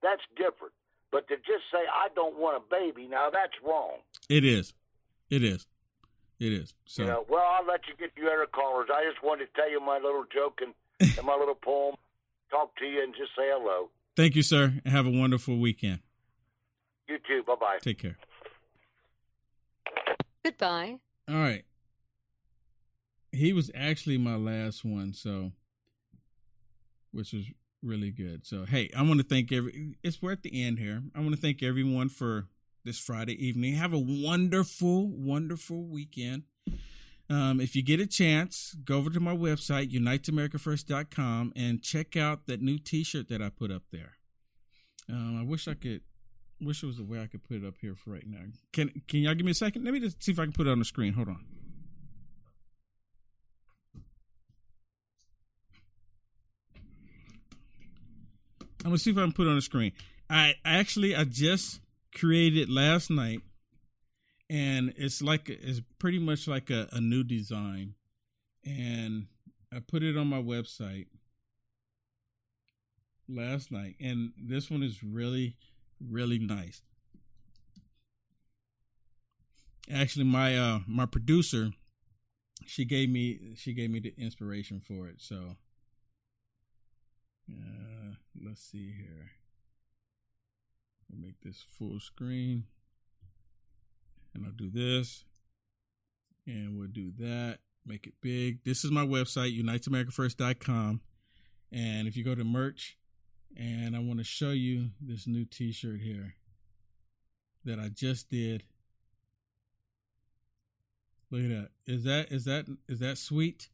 Speaker 27: that's different. But to just say I don't want a baby, now that's wrong.
Speaker 2: It is. It is. It is. So,
Speaker 27: You know, well, I'll let you get your other callers. I just wanted to tell you my little joke and, *laughs* and my little poem. Talk to you and just say hello.
Speaker 2: thank you, sir. and Have a wonderful weekend.
Speaker 27: You too. Bye bye.
Speaker 2: Take care.
Speaker 26: Goodbye.
Speaker 2: All right. He was actually my last one, so which was really good. So hey, I want to thank every it's we're at the end here. I want to thank everyone for this Friday evening. Have a wonderful, wonderful weekend. Um, if you get a chance, go over to my website, uniteamericafirst.com, and check out that new T-shirt that I put up there. Um, I wish I could, wish there was a way I could put it up here for right now. Can Can y'all give me a second? Let me just see if I can put it on the screen. Hold on. I'm gonna see if I can put it on the screen. I actually I just created last night, and it's like it's pretty much like a, a new design, and I put it on my website last night, and this one is really really nice. Actually, my uh my producer, she gave me she gave me the inspiration for it, so. Uh, let's see here. I'll make this full screen. And I'll do this. And we'll do that. Make it big. This is my website, unitesamericafirst.com. And if you go to merch, and I want to show you this new t shirt here that I just did. Look at that. Is that is that is that sweet?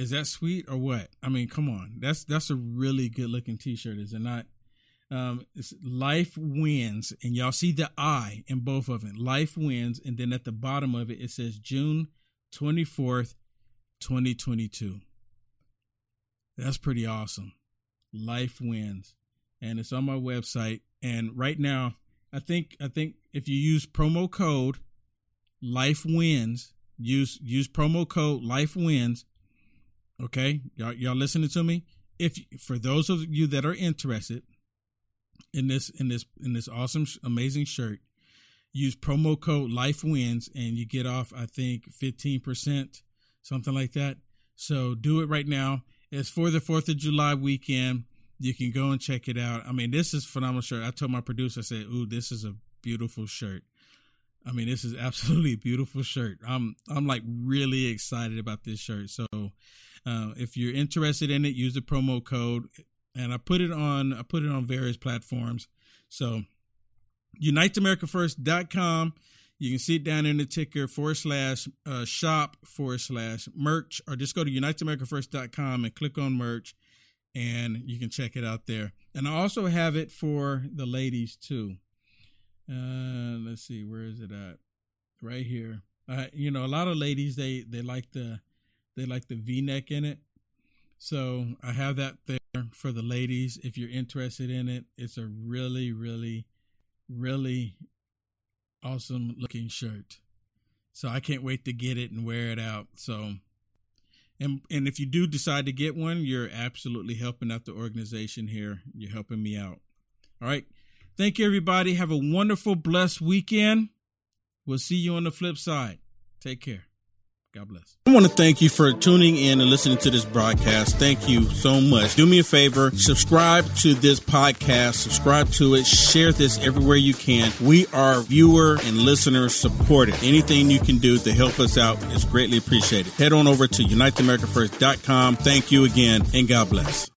Speaker 2: Is that sweet or what? I mean, come on. That's that's a really good looking t-shirt, is it not? Um, life wins, and y'all see the I in both of it. Life wins, and then at the bottom of it, it says June twenty fourth, twenty twenty two. That's pretty awesome. Life wins, and it's on my website. And right now, I think I think if you use promo code Life Wins, use use promo code Life Wins. Okay, y'all, y'all listening to me? If for those of you that are interested in this in this in this awesome amazing shirt, use promo code Life Wins and you get off I think fifteen percent, something like that. So do it right now. It's for the Fourth of July weekend. You can go and check it out. I mean, this is phenomenal shirt. I told my producer, I said, "Ooh, this is a beautiful shirt." I mean, this is *laughs* absolutely a beautiful shirt. I'm I'm like really excited about this shirt. So uh, if you're interested in it, use the promo code, and I put it on I put it on various platforms. So uniteamericafirst.com. You can see it down in the ticker forward slash uh, shop forward slash merch, or just go to uniteamericafirst.com and click on merch, and you can check it out there. And I also have it for the ladies too. Uh, let's see, where is it at? Right here. Uh, you know, a lot of ladies they they like the they like the V neck in it. So I have that there for the ladies. If you're interested in it, it's a really, really, really awesome looking shirt. So I can't wait to get it and wear it out. So And and if you do decide to get one, you're absolutely helping out the organization here. You're helping me out. All right. Thank you, everybody. Have a wonderful, blessed weekend. We'll see you on the flip side. Take care. God bless. I want to thank you for tuning in and listening to this broadcast. Thank you so much. Do me a favor, subscribe to this podcast, subscribe to it, share this everywhere you can. We are viewer and listener supported. Anything you can do to help us out is greatly appreciated. Head on over to uniteamericafirst.com. Thank you again and God bless.